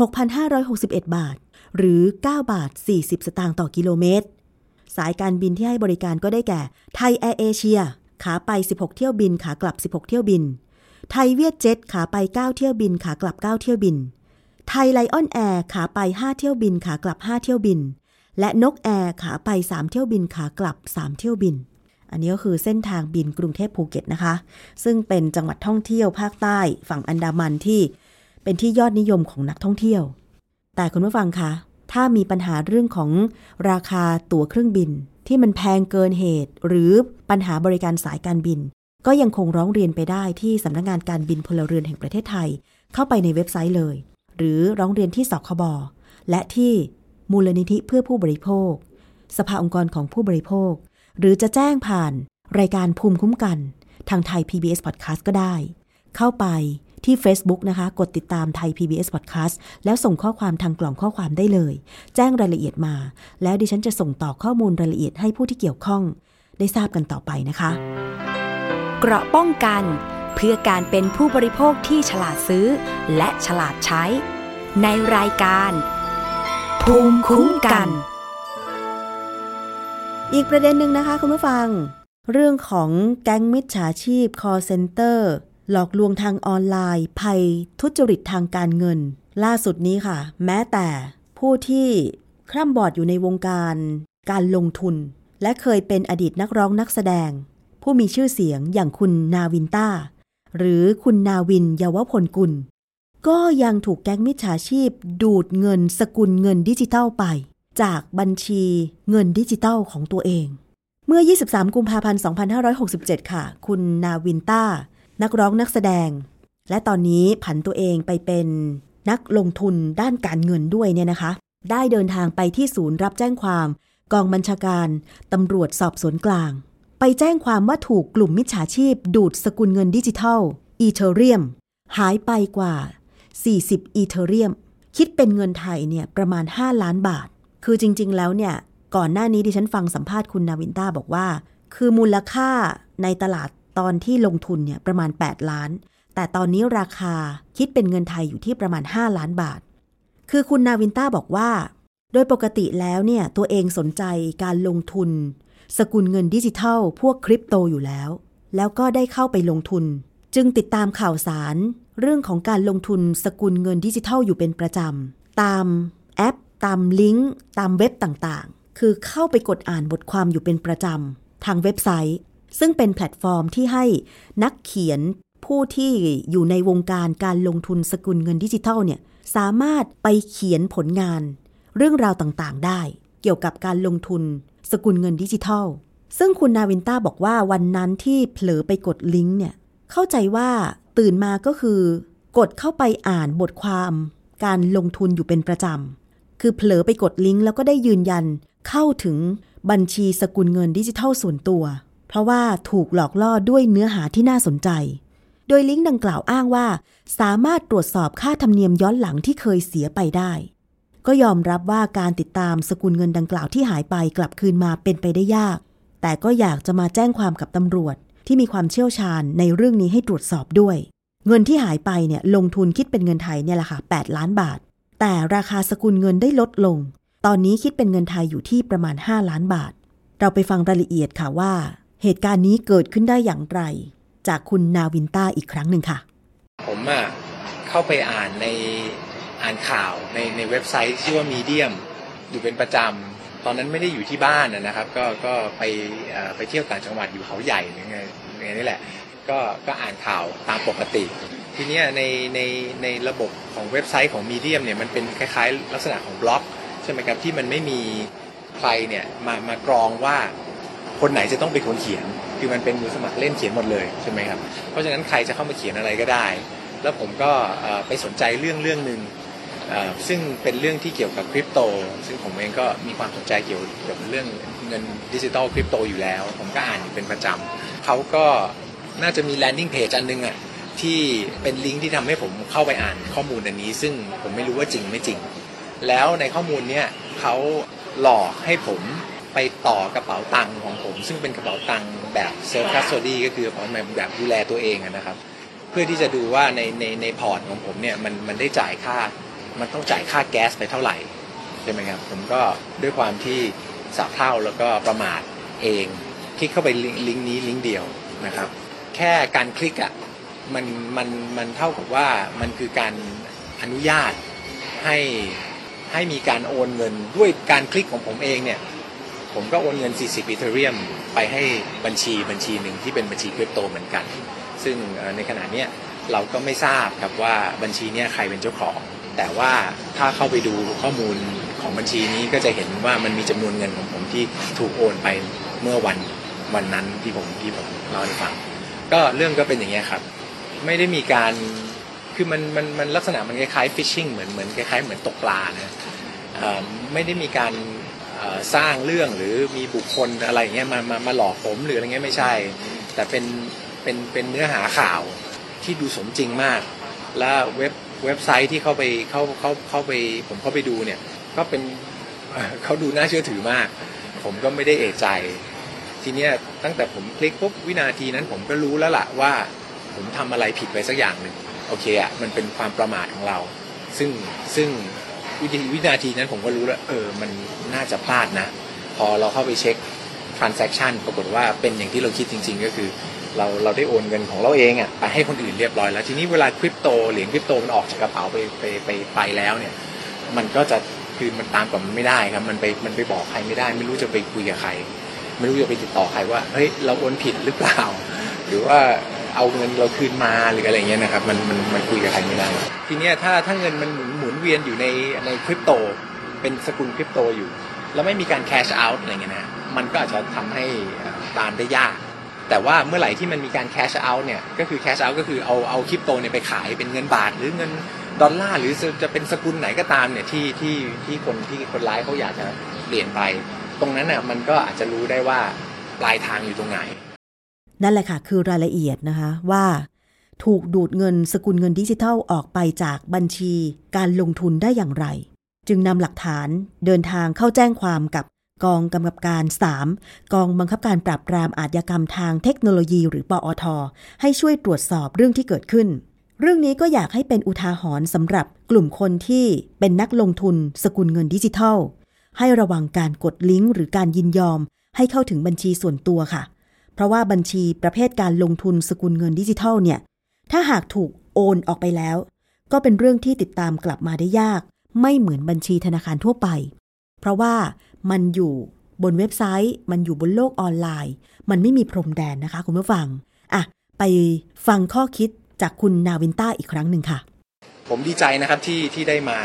6,561 บาท หรือ 9 บาท 40 สตางค์ต่อกิโลเมตร สายการบินที่ให้บริการก็ได้แก่ ไทยแอร์เอเชีย ขาไป 16 เที่ยวบิน ขากลับ 16 เที่ยวบิน ไทยเวียดเจ็ต ขาไป 9 เที่ยวบิน ขากลับ 9 เที่ยวบิน ไทยไลออนแอร์ ขาไป 5 เที่ยวบิน ขากลับ 5 เที่ยวบิน และนกแอร์ ขาไป 3 เที่ยวบิน ขากลับ 3 เที่ยวบิน อันนี้ก็คือเส้นทางบินกรุงเทพภูเก็ตนะคะ ซึ่งเป็นจังหวัดท่องเที่ยวภาคใต้ฝั่งอันดามันที่เป็นที่ยอดนิยมของนักท่องเที่ยว แต่คุณผู้ฟังคะถ้ามีปัญหาเรื่องของราคาตั๋วเครื่องบินที่มันแพงเกินเหตุ หรือปัญหาบริการสายการบิน ก็ยังคงร้องเรียนไปได้ที่สำนักงานการบินพลเรือนแห่งประเทศไทย เข้าไปในเว็บไซต์เลย หรือร้องเรียนที่สคบและที่มูลนิธิเพื่อผู้บริโภค สภาองค์กรของผู้บริโภค หรือจะแจ้งผ่านรายการภูมิคุ้มกัน ทางไทย PBS Podcast ก็ได้ เข้าไปที่ Facebook นะคะ กดติดตามไทย PBS Podcast แล้วส่งข้อความทางกล่องข้อความได้เลย แจ้งรายละเอียดมา แล้วดิฉันจะส่งต่อข้อมูลรายละเอียดให้ผู้ที่เกี่ยวข้อง ได้ทราบกันต่อไปนะคะ เกราะป้องกัน เพื่อการเป็นผู้บริโภคที่ฉลาดซื้อ และฉลาดใช้ ในรายการ ภูมิคุ้มกัน อีกประเด็นหนึ่งนะคะคุณผู้ฟัง เรื่องของแก๊งมิจฉาชีพ call center หลอกลวงทางออนไลน์ ภัยทุจริตทางการเงิน ล่าสุดนี้ค่ะ แม้แต่ผู้ที่คร่ำบอดอยู่ในวงการการลงทุน และเคยเป็นอดีตนักร้องนักแสดง ผู้มีชื่อเสียงอย่างคุณนาวินต้า หรือคุณนาวินเยาวพลกุล ก็ยังถูกแก๊งมิจฉาชีพดูดเงินสกุลเงินดิจิทัลไป จากบัญชีเงินดิจิทัลของตัวเอง เมื่อ 23 กุมภาพันธ์ 2567 ค่ะ คุณนาวินต้า นักร้องนักแสดง และตอนนี้ผันตัวเองไปเป็นนักลงทุนด้านการเงินด้วยเนี่ยนะคะ ได้เดินทางไปที่ศูนย์รับแจ้งความ กองบัญชาการตำรวจสอบสวนกลาง ไปแจ้งความว่าถูกกลุ่มมิจฉาชีพ ดูดสกุลเงินดิจิทัล Ethereum หายไปกว่า 40 Ethereum คิดเป็นเงินไทยเนี่ยประมาณ 5 ล้านบาท คือจริง ๆ แล้วเนี่ย ก่อนหน้านี้ดิฉันฟังสัมภาษณ์คุณนาวินต้าบอกว่า คือมูลค่าในตลาดตอนที่ลงทุนเนี่ยประมาณ 8 ล้าน แต่ตอนนี้ราคาคิดเป็นเงินไทยอยู่ที่ประมาณ 5 ล้านบาท คือคุณนาวินต้าบอกว่า โดยปกติแล้วเนี่ยตัวเองสนใจการลงทุน สกุลเงินดิจิทัล พวกคริปโตอยู่แล้ว แล้วก็ได้เข้าไปลงทุน จึงติดตามข่าวสาร เรื่องของการลงทุนสกุลเงินดิจิทัลอยู่เป็นประจำตามแอป ตามลิงก์ตามเว็บต่างๆ คือเข้าไปกดอ่านบทความอยู่เป็นประจำ ทางเว็บไซต์ ซึ่งเป็นแพลตฟอร์มที่ให้นักเขียนผู้ที่อยู่ในวงการการลงทุนสกุลเงินดิจิทัลเนี่ยสามารถไปเขียนผลงาน เรื่องราวต่างๆ ได้ เกี่ยวกับการลงทุนสกุลเงินดิจิทัล ซึ่งคุณนาวินต้าบอกว่าวันนั้นที่เผลอไปกดลิงก์เนี่ยเข้าใจว่าตื่นมาก็คือกดเข้าไปอ่านบทความการลงทุนอยู่เป็นประจำ คือเผลอไปกดลิงก์แล้วก็ได้ยืนยันเข้าถึงบัญชีสกุลเงินดิจิทัลส่วนตัว เพราะว่าถูกหลอกล่อด้วยเนื้อหาที่น่าสนใจ โดยลิงก์ดังกล่าวอ้างว่า สามารถตรวจสอบค่าธรรมเนียมย้อนหลังที่เคยเสียไปได้ ก็ยอมรับว่าการติดตามสกุลเงินดังกล่าวที่หายไปกลับคืนมาเป็นไปได้ยาก แต่ก็อยากจะมาแจ้งความกับตำรวจที่มีความเชี่ยวชาญในเรื่องนี้ให้ตรวจสอบด้วย เงินที่หายไปเนี่ยลงทุนคิดเป็นเงินไทยเนี่ยแหละค่ะ8ล้านบาท แต่ราคาสกุลเงินได้ลดลง ตอนนี้คิดเป็นเงินไทยอยู่ที่ประมาณ 5 ล้านบาท เราไปฟังรายละเอียดค่ะว่า เหตุการณ์นี้เกิดขึ้นได้อย่างไร จากคุณนาวินต้าอีกครั้งหนึ่งค่ะ ผมอะเข้าไปอ่านในอ่านข่าวในในเว็บไซต์ชื่อว่ามีเดียมอยู่เป็นประจำ ตอนนั้นไม่ได้อยู่ที่บ้านนะครับ ก็ก็ไปไปเที่ยวต่างจังหวัดอยู่เขาใหญ่หรือไงไงนี่แหละ ก็ก็อ่านข่าวตามปกติ ทีเนี้ยในในในระบบของเว็บไซต์ของมีเดียมเนี่ยมันเป็นคล้ายๆ ลักษณะของบล็อกใช่ไหมครับที่มันไม่มีใครเนี่ยมามากรองว่าคนไหนจะต้องเป็นคนเขียน คือมันเป็นมือสมัครเล่นเขียนหมดเลยใช่ไหมครับเพราะฉะนั้นใครจะเข้ามาเขียนอะไรก็ได้ แล้วผมก็ไปสนใจเรื่องเรื่องหนึ่งซึ่งเป็นเรื่องที่เกี่ยวกับคริปโต ซึ่งผมเองก็มีความสนใจเกี่ยวกับเรื่องเงินดิจิตอลคริปโตอยู่แล้ว ผมก็อ่านอยู่เป็นประจำเขาก็ น่าจะมี landing page อันนึงอะที่เป็นลิงก์ที่ทำให้ผมเข้าไปอ่านข้อมูลอันนี้ ซึ่งผมไม่รู้ว่าจริงไม่จริง แล้วในข้อมูลเนี้ยเขาหลอกให้ผมไปต่อกระเป๋าตังค์ของผม ซึ่งเป็นกระเป๋าตังค์แบบ self-custody ก็คือกระเป๋าแบบดูแลตัวเองนะครับ เพื่อที่จะดูว่าในในในพอร์ตของผมเนี่ยมันมันได้จ่ายค่า มันต้องจ่ายค่าแก๊สไปเท่าไหร่ใช่ไหมครับผมก็ด้วยความที่สะเพร่าแล้วก็ประมาทเอง คลิกเข้าไปลิงก์นี้ลิงก์เดียวนะครับ แค่การคลิกอะ่ะมันมันมันเท่ากับว่ามันคือการอนุญาตให้ให้มีการโอนเงินด้วยการคลิกของผมเองเนี่ย ผมก็โอนเงิน 40อีเทเรียมไปให้บัญชีบัญชีหนึ่งที่เป็นบัญชีคริปโตเหมือนกัน ซึ่งในขณะเนี้ยเราก็ไม่ทราบครับว่าบัญชีเนี้ยใครเป็นเจ้าของ แต่ว่าถ้าเข้าไปดูข้อมูลของบัญชีนี้ก็จะเห็นว่ามันมีจำนวนเงินของผมที่ถูกโอนไปเมื่อวันวันนั้นที่ผมที่ผมเล่าให้ฟัง ก็เรื่องก็เป็นอย่างเงี้ยครับ ไม่ได้มีการคือมันมันมันลักษณะมันคล้ายๆฟิชชิงเหมือนเหมือนคล้ายๆเหมือนตกปลานะเอ่อไม่ได้มีการสร้างเรื่องหรือมีบุคคลอะไรเงี้ยมามามาหลอกผมหรืออะไรเงี้ยไม่ใช่ แต่เป็นเป็นเป็นเนื้อหาข่าวที่ดูสมจริงมาก แล้วเว็บเว็บไซต์ที่เข้าไปเข้าเข้าเข้าไปผมเข้าไปดูเนี่ยก็เป็นเอ่อเขาดูน่าเชื่อถือมาก ผมก็ไม่ได้เอะใจ ทีเนี้ยตั้งแต่ผมคลิกปุ๊บวินาทีนั้นผมก็รู้แล้วล่ะว่า ผมทำอะไรผิดไปสักอย่างหนึ่งโอเคอะมันเป็นความประมาทของเรา ซึ่งซึ่งวิธีวินาทีนั้นผมก็รู้แล้วเออมันน่าจะพลาดนะ พอเราเข้าไปเช็ค transaction ปรากฏว่าเป็นอย่างที่เราคิดจริง ๆ ก็คือ เราเราได้โอนเงินของเราเองอะไปให้คนอื่นเรียบร้อยแล้ว ทีนี้เวลาคริปโตเหรียญคริปโตมันออกจากกระเป๋าไปไปไปไปแล้วเนี่ย มันก็จะคือมันตามกับมันไม่ได้ครับ มันไปมันไปบอกใครไม่ได้ ไม่รู้จะไปคุยกับใคร ไม่รู้จะไปติดต่อใครว่าเฮ้ยเราโอนผิดหรือเปล่า หรือว่าเอาเงินเราคืนมาหรืออะไรเงี้ยนะครับมันมันมันคุยกับใครไม่ได้ ทีเนี้ยถ้าถ้าเงินมันหมุนหมุนเวียนอยู่ในในคริปโต เป็นสกุลคริปโตอยู่ แล้วไม่มีการแคชเอาท์อะไรเงี้ยนะมันก็อาจจะทำให้ตามได้ยาก แต่ว่าเมื่อไหร่ที่มันมีการแคชเอาท์เนี่ยก็คือแคชเอาท์ก็คือเอาเอาคริปโตเนี่ยไปขายเป็นเงินบาทหรือเงินดอลลาร์หรือจะเป็นสกุลไหนก็ตามเนี่ยที่ที่ที่คนที่คนร้ายเขาอยากจะเปลี่ยนไป ตรงนั้นน่ะมันก็อาจจะรู้ได้ว่าปลายทางอยู่ตรงไหน นั่นแหละค่ะ คือรายละเอียดนะคะว่า ถูกดูดเงินสกุลเงินดิจิทัลออกไปจากบัญชีการลงทุนได้อย่างไร จึงนำหลักฐานเดินทางเข้าแจ้งความกับกองกำกับการ 3 กองบังคับการปราบปรามอาชญากรรมทางเทคโนโลยีหรือปอท ให้ช่วยตรวจสอบเรื่องที่เกิดขึ้น เรื่องนี้ก็อยากให้เป็นอุทาหรณ์สำหรับกลุ่มคนที่เป็นนักลงทุนสกุลเงินดิจิทัล ให้ระวังการกดลิงก์หรือการยินยอม ให้เข้าถึงบัญชีส่วนตัวค่ะ เพราะว่าบัญชีประเภทการลงทุนสกุลเงินดิจิทัลเนี่ย ถ้าหากถูกโอนออกไปแล้ว ก็เป็นเรื่องที่ติดตามกลับมาได้ยาก ไม่เหมือนบัญชีธนาคารทั่วไป เพราะว่ามันอยู่บนเว็บไซต์ มันอยู่บนโลกออนไลน์ มันไม่มีพรมแดนนะคะคุณผู้ฟังอะไปฟังข้อคิดจากคุณนาวินต้าอีกครั้งหนึ่งค่ะ ผมดีใจนะครับที่ที่ได้มา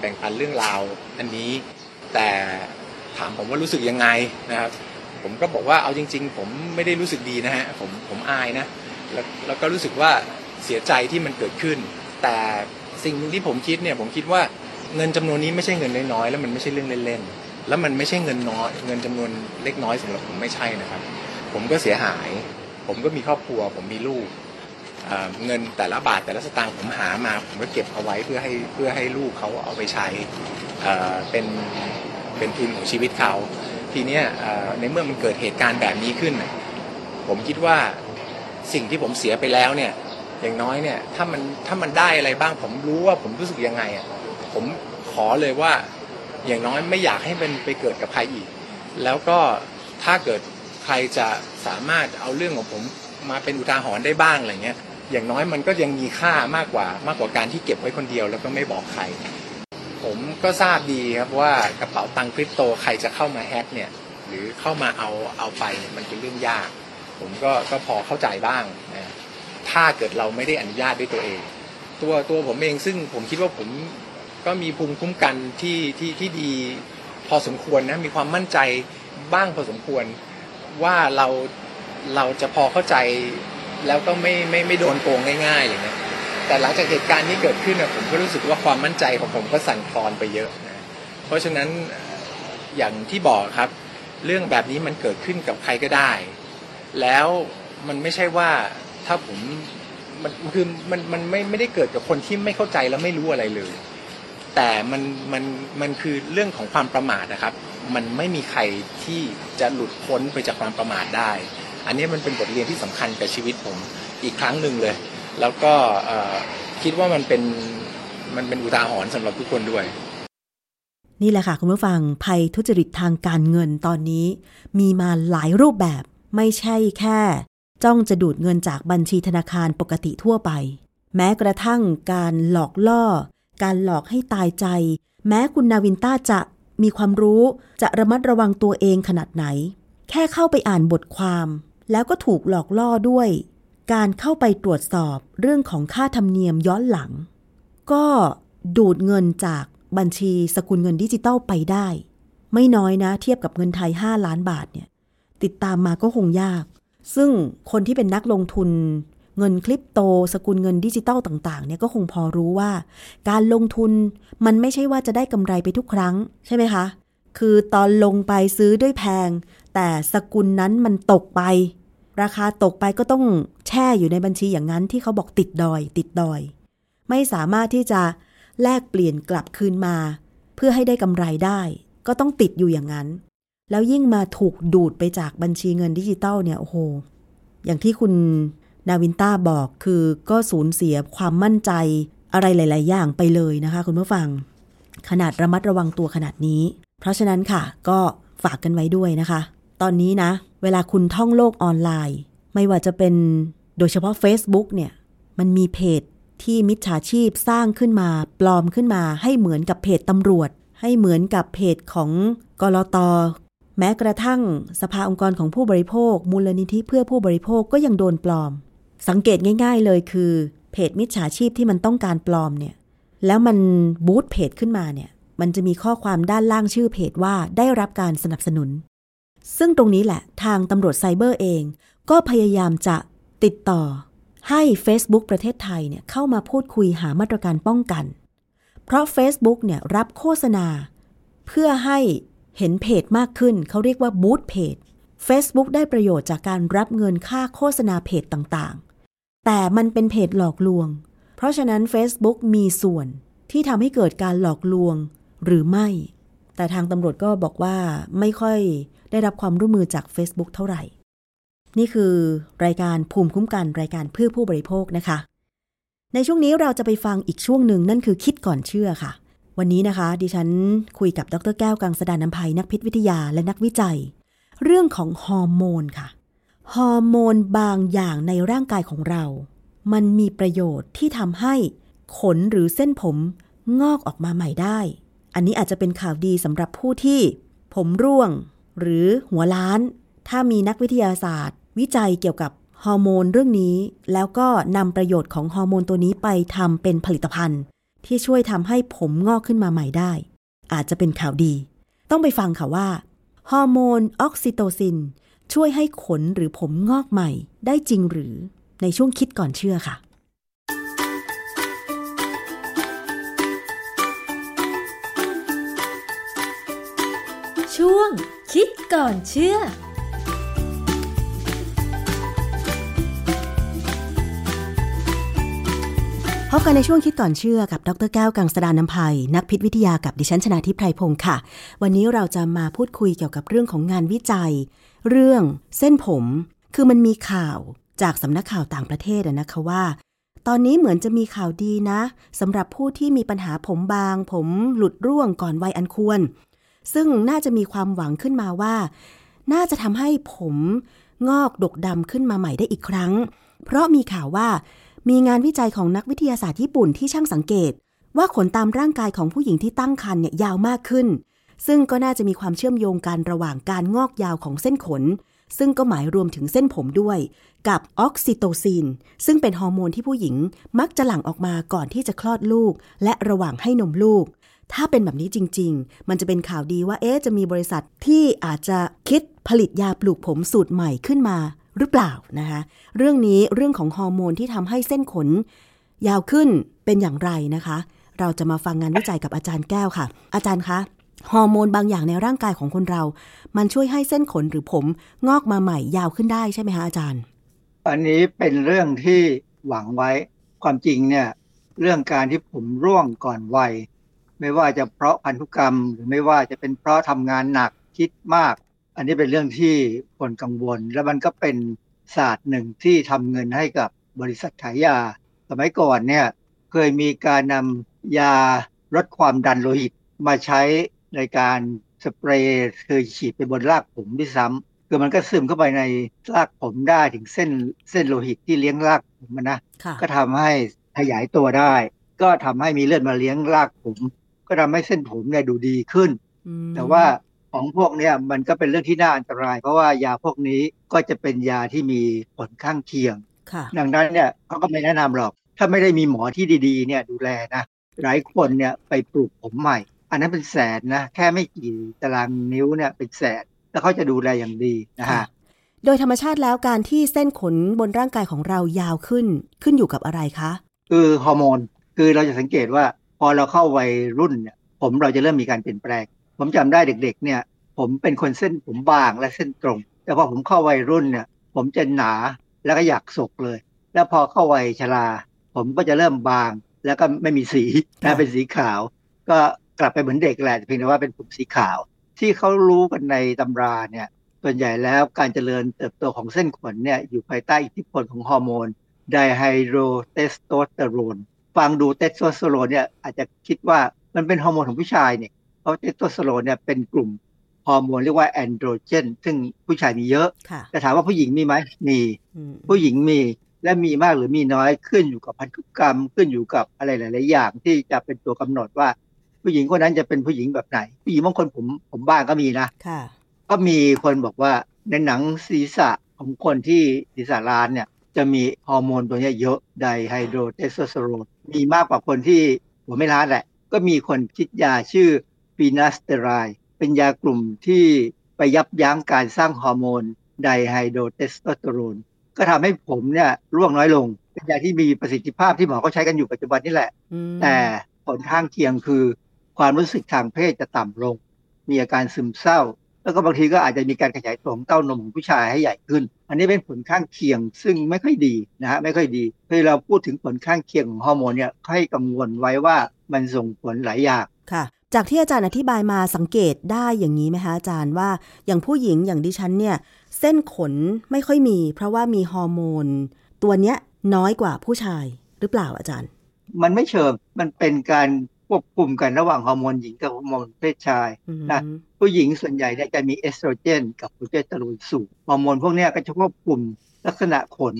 แบ่งปันเรื่องราว อันนี้ แต่ถามผมว่ารู้สึกยังไงนะครับ ผมก็บอกว่าเอาจริง ๆ ผมไม่ได้รู้สึกดีนะฮะผมผมอายนะแล้วแล้วก็รู้สึกว่าเสียใจที่มันเกิดขึ้น แต่สิ่งหนึ่งที่ผมคิดเนี่ยผมคิดว่าเงินจำนวนนี้ไม่ใช่เงินน้อยๆแล้วมันไม่ใช่เรื่องเล่นๆแล้วมันไม่ใช่เงินน้อย เงินจำนวนเล็กน้อยสำหรับผมไม่ใช่นะครับ ผมก็เสียหาย ผมก็มีครอบครัว ผมมีลูก เงินแต่ละบาทแต่ละสตางค์ผมหามาผมก็เก็บเอาไว้เพื่อให้เพื่อให้ลูกเขาเอาไปใช้เป็นเป็นทุนของชีวิตเขาทีเนี้ยในเมื่อมันเกิดเหตุการณ์แบบนี้ขึ้น ผมคิดว่าสิ่งที่ผมเสียไปแล้วเนี่ยอย่างน้อยเนี่ยถ้ามันถ้ามันได้อะไรบ้างผมรู้ว่าผมรู้สึกยังไงอะผมขอเลยว่าอย่างน้อยไม่อยากให้มันไปเกิดกับใครอีก แล้วก็ถ้าเกิดใครจะสามารถเอาเรื่องของผมมาเป็นอุทาหรณ์ได้บ้างอะไรเงี้ย อย่างน้อยมันก็ยังมีค่ามากกว่ามากกว่าการที่เก็บไว้คนเดียว แล้วก็ไม่บอกใคร ผมก็ทราบดีครับว่ากระเป๋าตังคริปโตใครจะเข้ามาแฮกเนี่ยหรือเข้ามาเอาเอาไปมันเป็นเรื่องยาก ผมก็ก็พอเข้าใจบ้างนะถ้าเกิดเราไม่ได้อนุญาตด้วยตัวเอง ตัวตัวผมเองซึ่งผมคิดว่าผมก็มีภูมิคุ้มกันที่ที่ที่ดีพอสมควรนะมีความมั่นใจบ้างพอสมควรว่าเราเราจะพอเข้าใจ แล้วก็ไม่ไม่ไม่โดนโกงง่ายๆอย่างเงี้ยแต่หลังจากเหตุการณ์นี้เกิดขึ้นนะผมก็รู้สึกว่าความมั่นใจของผมก็สั่นคลอนไปเยอะนะเพราะฉะนั้นอย่างที่บอกครับ เรื่องแบบนี้มันเกิดขึ้นกับใครก็ได้ แล้วมันไม่ใช่ว่าถ้าผมมันคือมันมันไม่ไม่ได้เกิดกับคนที่ไม่เข้าใจแล้วไม่รู้อะไรเลย แต่มันมันมันคือเรื่องของความประมาทนะครับ มันไม่มีใครที่จะหลุดพ้นไปจากความประมาทได้ อันนี้มันเป็นบทเรียนที่สำคัญกับชีวิตผมอีกครั้งหนึ่งเลย แล้วก็คิดว่ามันเป็นมันเป็นอุทาหรณ์สำหรับทุกคนด้วย นี่แหละค่ะ คุณผู้ฟังภัยทุจริตทางการเงินตอนนี้ มีมาหลายรูปแบบไม่ใช่แค่ จ้องจะดูดเงินจากบัญชีธนาคารปกติทั่วไป แม้กระทั่งการหลอกล่อ การหลอกให้ตายใจ แม้คุณนาวินต้าจะมีความรู้จะระมัดระวังตัวเองขนาดไหน แค่เข้าไปอ่านบทความ แล้วก็ถูกหลอกล่อด้วย การเข้าไปตรวจสอบเรื่องของค่าธรรมเนียมย้อนหลัง ก็ดูดเงินจากบัญชีสกุลเงินดิจิตอลไปได้ ไม่น้อยนะเทียบกับเงินไทย 5 ล้านบาทเนี่ยติดตามมาก็คงยาก ซึ่งคนที่เป็นนักลงทุนเงินคริปโต สกุลเงินดิจิตอลต่างๆเนี่ยก็คงพอรู้ว่า การลงทุนมันไม่ใช่ว่าจะได้กำไรไปทุกครั้งใช่ไหมคะ คือตอนลงไปซื้อด้วยแพง แต่สกุลนั้นมันตกไป ราคาตกไปก็ต้องแช่อยู่ในบัญชีอย่างนั้นที่เขาบอกติดดอย ติดดอย ไม่สามารถที่จะแลกเปลี่ยนกลับคืนมา เพื่อให้ได้กำไรได้ ก็ต้องติดอยู่อย่างนั้น แล้วยิ่งมาถูกดูดไปจากบัญชีเงินดิจิตอลเนี่ยโอ้โหอย่างที่คุณนาวินต้าบอกคือก็สูญเสียความมั่นใจอะไรหลาย ๆ อย่างไปเลยนะคะ คุณผู้ฟัง ขนาดระมัดระวังตัวขนาดนี้ เพราะฉะนั้นค่ะ ก็ฝากกันไว้ด้วยนะคะ ตอนนี้นะ เวลาคุณท่องโลกออนไลน์ ไม่ว่าจะเป็นโดยเฉพาะ Facebook เนี่ย มันมีเพจที่มิจฉาชีพสร้างขึ้นมา ปลอมขึ้นมา ให้เหมือนกับเพจตำรวจ ให้เหมือนกับเพจของกรตแม้กระทั่งสภาองค์กรของผู้บริโภค มูลนิธิเพื่อผู้บริโภคก็ยังโดนปลอม สังเกตง่าย ๆ เลยคือ เพจมิจฉาชีพที่มันต้องการปลอมเนี่ย แล้วมันบูตเพจขึ้นมาเนี่ย มันจะมีข้อความด้านล่างชื่อเพจว่าได้รับการสนับสนุน ซึ่งตรงนี้แหละทางตำรวจไซเบอร์เอง ก็พยายามจะติดต่อให้ Facebook ประเทศไทยเนี่ยเข้ามาพูดคุยหามาตรการป้องกัน เพราะ Facebook เนี่ยรับโฆษณา เพื่อให้เห็นเพจมากขึ้น เขาเรียกว่าบูตเพจ Facebook ได้ประโยชน์จากการรับเงินค่าโฆษณาเพจต่างๆ แต่มันเป็นเพจหลอกลวง เพราะฉะนั้น Facebook มีส่วนที่ทำให้เกิดการหลอกลวงหรือไม่ แต่ทางตำรวจก็บอกว่าไม่ค่อย ได้รับความร่วมมือจาก Facebook เท่าไหร่ นี่คือรายการภูมิคุ้มกันรายการเพื่อผู้บริโภคนะคะ ในช่วงนี้เราจะไปฟังอีกช่วงหนึ่งนั่นคือคิดก่อนเชื่อค่ะ วันนี้นะคะ ดิฉันคุยกับดรแก้วกังสดานนภัยนักพิษวิทยาและนักวิจัย เรื่องของฮอร์โมนค่ะฮอร์โมนบางอย่างในร่างกายของเรา มันมีประโยชน์ที่ทำให้ขนหรือเส้นผมงอกออกมาใหม่ได้ อันนี้อาจจะเป็นข่าวดีสำหรับผู้ที่ ผมร่วง หรือหัวล้าน ถ้ามีนักวิทยาศาสตร์ วิจัยเกี่ยวกับฮอร์โมนเรื่องนี้ แล้วก็นำประโยชน์ของฮอร์โมนตัวนี้ไปทำเป็นผลิตภัณฑ์ ที่ช่วยทำให้ผมงอกขึ้นมาใหม่ได้ อาจจะเป็นข่าวดี ต้องไปฟังค่ะว่าฮอร์โมนออกซิโตซิน ช่วยให้ขนหรือผมงอกใหม่ ได้จริงหรือในช่วงคิดก่อนเชื่อค่ะช่วง คิดก่อนเชื่อ พบกันในช่วงคิดก่อนเชื่อกับ ดรแก้วกังสดานนภัย นักพิษวิทยากับดิฉันชนาทิพไพรพงศ์ค่ะ วันนี้เราจะมาพูดคุยเกี่ยวกับเรื่องของงานวิจัย เรื่องเส้นผม คือมันมีข่าวจากสำนักข่าวต่างประเทศนะคะว่า ตอนนี้เหมือนจะมีข่าวดีนะสำหรับผู้ที่มีปัญหาผมบาง ผมหลุดร่วงก่อนวัยอันควร ซึ่งน่าจะมีความหวังขึ้นมาว่า น่าจะทำให้ผมงอกดกดำขึ้นมาใหม่ได้อีกครั้ง เพราะมีข่าวว่า มีงานวิจัยของนักวิทยาศาสตร์ญี่ปุ่นที่ช่างสังเกต ว่าขนตามร่างกายของผู้หญิงที่ตั้งครรภ์เนี่ยยาวมากขึ้น ซึ่งก็น่าจะมีความเชื่อมโยงกันระหว่างการงอกยาวของเส้นขน ซึ่งก็หมายรวมถึงเส้นผมด้วย กับออกซิโตซิน ซึ่งเป็นฮอร์โมนที่ผู้หญิงมักจะหลั่งออกมาก่อนที่จะคลอดลูก และระหว่างให้นมลูก ถ้าเป็นแบบนี้จริง ๆ มันจะเป็นข่าวดีว่าเอ๊ะจะมีบริษัทที่อาจจะคิดผลิตยาปลูกผมสูตรใหม่ขึ้นมาหรือเปล่านะคะ เรื่องนี้เรื่องของฮอร์โมนที่ทำให้เส้นขน ยาวขึ้นเป็นอย่างไรนะคะ เราจะมาฟังงานวิจัยกับอาจารย์แก้วค่ะ อาจารย์คะฮอร์โมนบางอย่างในร่างกายของคนเรา มันช่วยให้เส้นขนหรือผมงอกมาใหม่ยาวขึ้นได้ใช่ไหมคะอาจารย์ อันนี้เป็นเรื่องที่หวังไว้ ความจริงเนี่ย เรื่องการที่ผมร่วงก่อนวัย ไม่ว่าจะเพราะพันธุกรรม หรือไม่ว่าจะเป็นเพราะทำงานหนักคิดมาก อันนี้เป็นเรื่องที่คนกังวล และมันก็เป็นศาสตร์หนึ่งที่ทำเงินให้กับบริษัทขายยา สมัยก่อนเนี่ยเคยมีการนำยาลดความดันโลหิตมาใช้ในการสเปรย์คือฉีดไปบนรากผมด้วยซ้ำคือมันก็ซึมเข้าไปในรากผมได้ถึงเส้นเส้นโลหิตที่เลี้ยงรากผมมันนะค่ะก็ทำให้ขยายตัวได้ ก็ทำให้มีเลือดมาเลี้ยงรากผม ก็ทำให้เส้นผมเนี่ยดูดีขึ้นอืมแต่ว่าของพวกเนี้ยมันก็เป็นเรื่องที่น่าอันตราย เพราะว่ายาพวกนี้ก็จะเป็นยาที่มีผลข้างเคียงค่ะดังนั้นเนี่ยเขาก็ไม่แนะนำหรอก ถ้าไม่ได้มีหมอที่ดีๆเนี่ยดูแลนะหลายคนเนี่ยไปปลูกผมใหม่ อันนั้นเป็นแสนนะแค่ไม่กี่ตารางนิ้วเนี่ยเป็นแสนแล้วเขาจะดูแลอย่างดีนะฮะโดยธรรมชาติแล้วการที่เส้นขนบนร่างกายของเรายาวขึ้นขึ้นอยู่กับอะไรคะ คือฮอร์โมน คือเราจะสังเกตว่าพ อเราเข้าวัยรุ่นเนี่ยผมเราจะเริ่มมีการเปลี่ยนแปลง ผมจำได้เด็ก ๆ เนี่ย ผมเป็นคนเส้นผมบางและเส้นตรง แต่พอผมเข้าวัยรุ่นเนี่ย ผมจะหนาแล้วก็อยากสกเลย แล้วพอเข้าวัยชรา ผมก็จะเริ่มบาง แล้วก็ไม่มีสีนะเป็นสีขาว ก็กลับไปเหมือนเด็กแหละเพียงแต่ว่าเป็นผมสีขาว ที่เขารู้กันในตำราเนี่ยส่วนใหญ่แล้วการเจริญเติบโตของเส้นขนเนี่ยอยู่ภายใต้อิทธิพลของฮอร์โมนไดไฮโดรเทสโทสเตอโรน ฟังดูเทสโทสเตอโรนเนี่ยอาจจะคิดว่ามันเป็นฮอร์โมนของผู้ชายเนี่ยเพราะเทสโทสเตอโรนเนี่ยเป็นกลุ่มฮอร์โมนเรียกว่าแอนโดรเจน ซึ่งผู้ชายมีเยอะค่ะแต่ถามว่าผู้หญิงมีไหมมีอืมผู้หญิงมีและมีมากหรือมีน้อยขึ้นอยู่กับพันธุกรรม ขึ้นอยู่กับอะไรหลาย ๆ อย่างที่จะเป็นตัวกำหนดว่า ผู้หญิงคนนั้นจะเป็นผู้หญิงแบบไหน ผู้หญิงบางคนผมผมบางก็มีนะค่ะก็มีคนบอกว่าในหนังศีรษะของคนที่ศีรษะล้านเนี่ยจะมีฮอร์โมนตัวเนี้ยเยอะไดไฮโดรเทสโทสเตอโรน มีมากกว่าคนที่หัวไม่ล้านแหละ ก็มีคนคิดยาชื่อฟีนาสเตอไรด์เป็นยากลุ่มที่ไปยับยั้งการสร้างฮอร์โมนไดไฮโดรเทสโทสเตอโรนก็ทำให้ผมเนี่ยร่วงน้อยลง เป็นยาที่มีประสิทธิภาพที่หมอเขาใช้กันอยู่ปัจจุบันนี่แหละอืมแต่ผลข้างเคียงคือ ความรู้สึกทางเพศจะต่ำลง มีอาการซึมเศร้า แล้วก็บางทีก็อาจจะมีการขยายตัวของเต้านมของผู้ชายให้ใหญ่ขึ้น อันนี้เป็นผลข้างเคียงซึ่งไม่ค่อยดีนะฮะไม่ค่อยดีคือเราพูดถึงผลข้างเคียงของฮอร์โมนเนี่ยให้กังวลไว้ว่ามันส่งผลหลายอย่างค่ะ จากที่อาจารย์อธิบายมาสังเกตได้อย่างนี้ไหมคะอาจารย์ว่าอย่างผู้หญิงอย่างดิฉันเนี่ยเส้นขนไม่ค่อยมี เพราะว่ามีฮอร์โมน ตัวเนี้ยน้อยกว่าผู้ชายหรือเปล่าอาจารย์ มันไม่เชิงมันเป็นการ ควบคุมกันระหว่างฮอร์โมนหญิงกับฮอร์โมนเพศชายอืมนะผู้หญิงส่วนใหญ่เนี่ยจะมีเอสโตรเจน กับโปรเจสเตอโรนสูงฮอร์โมนพวกเนี้ยก็จะควบคุมลักษณะขน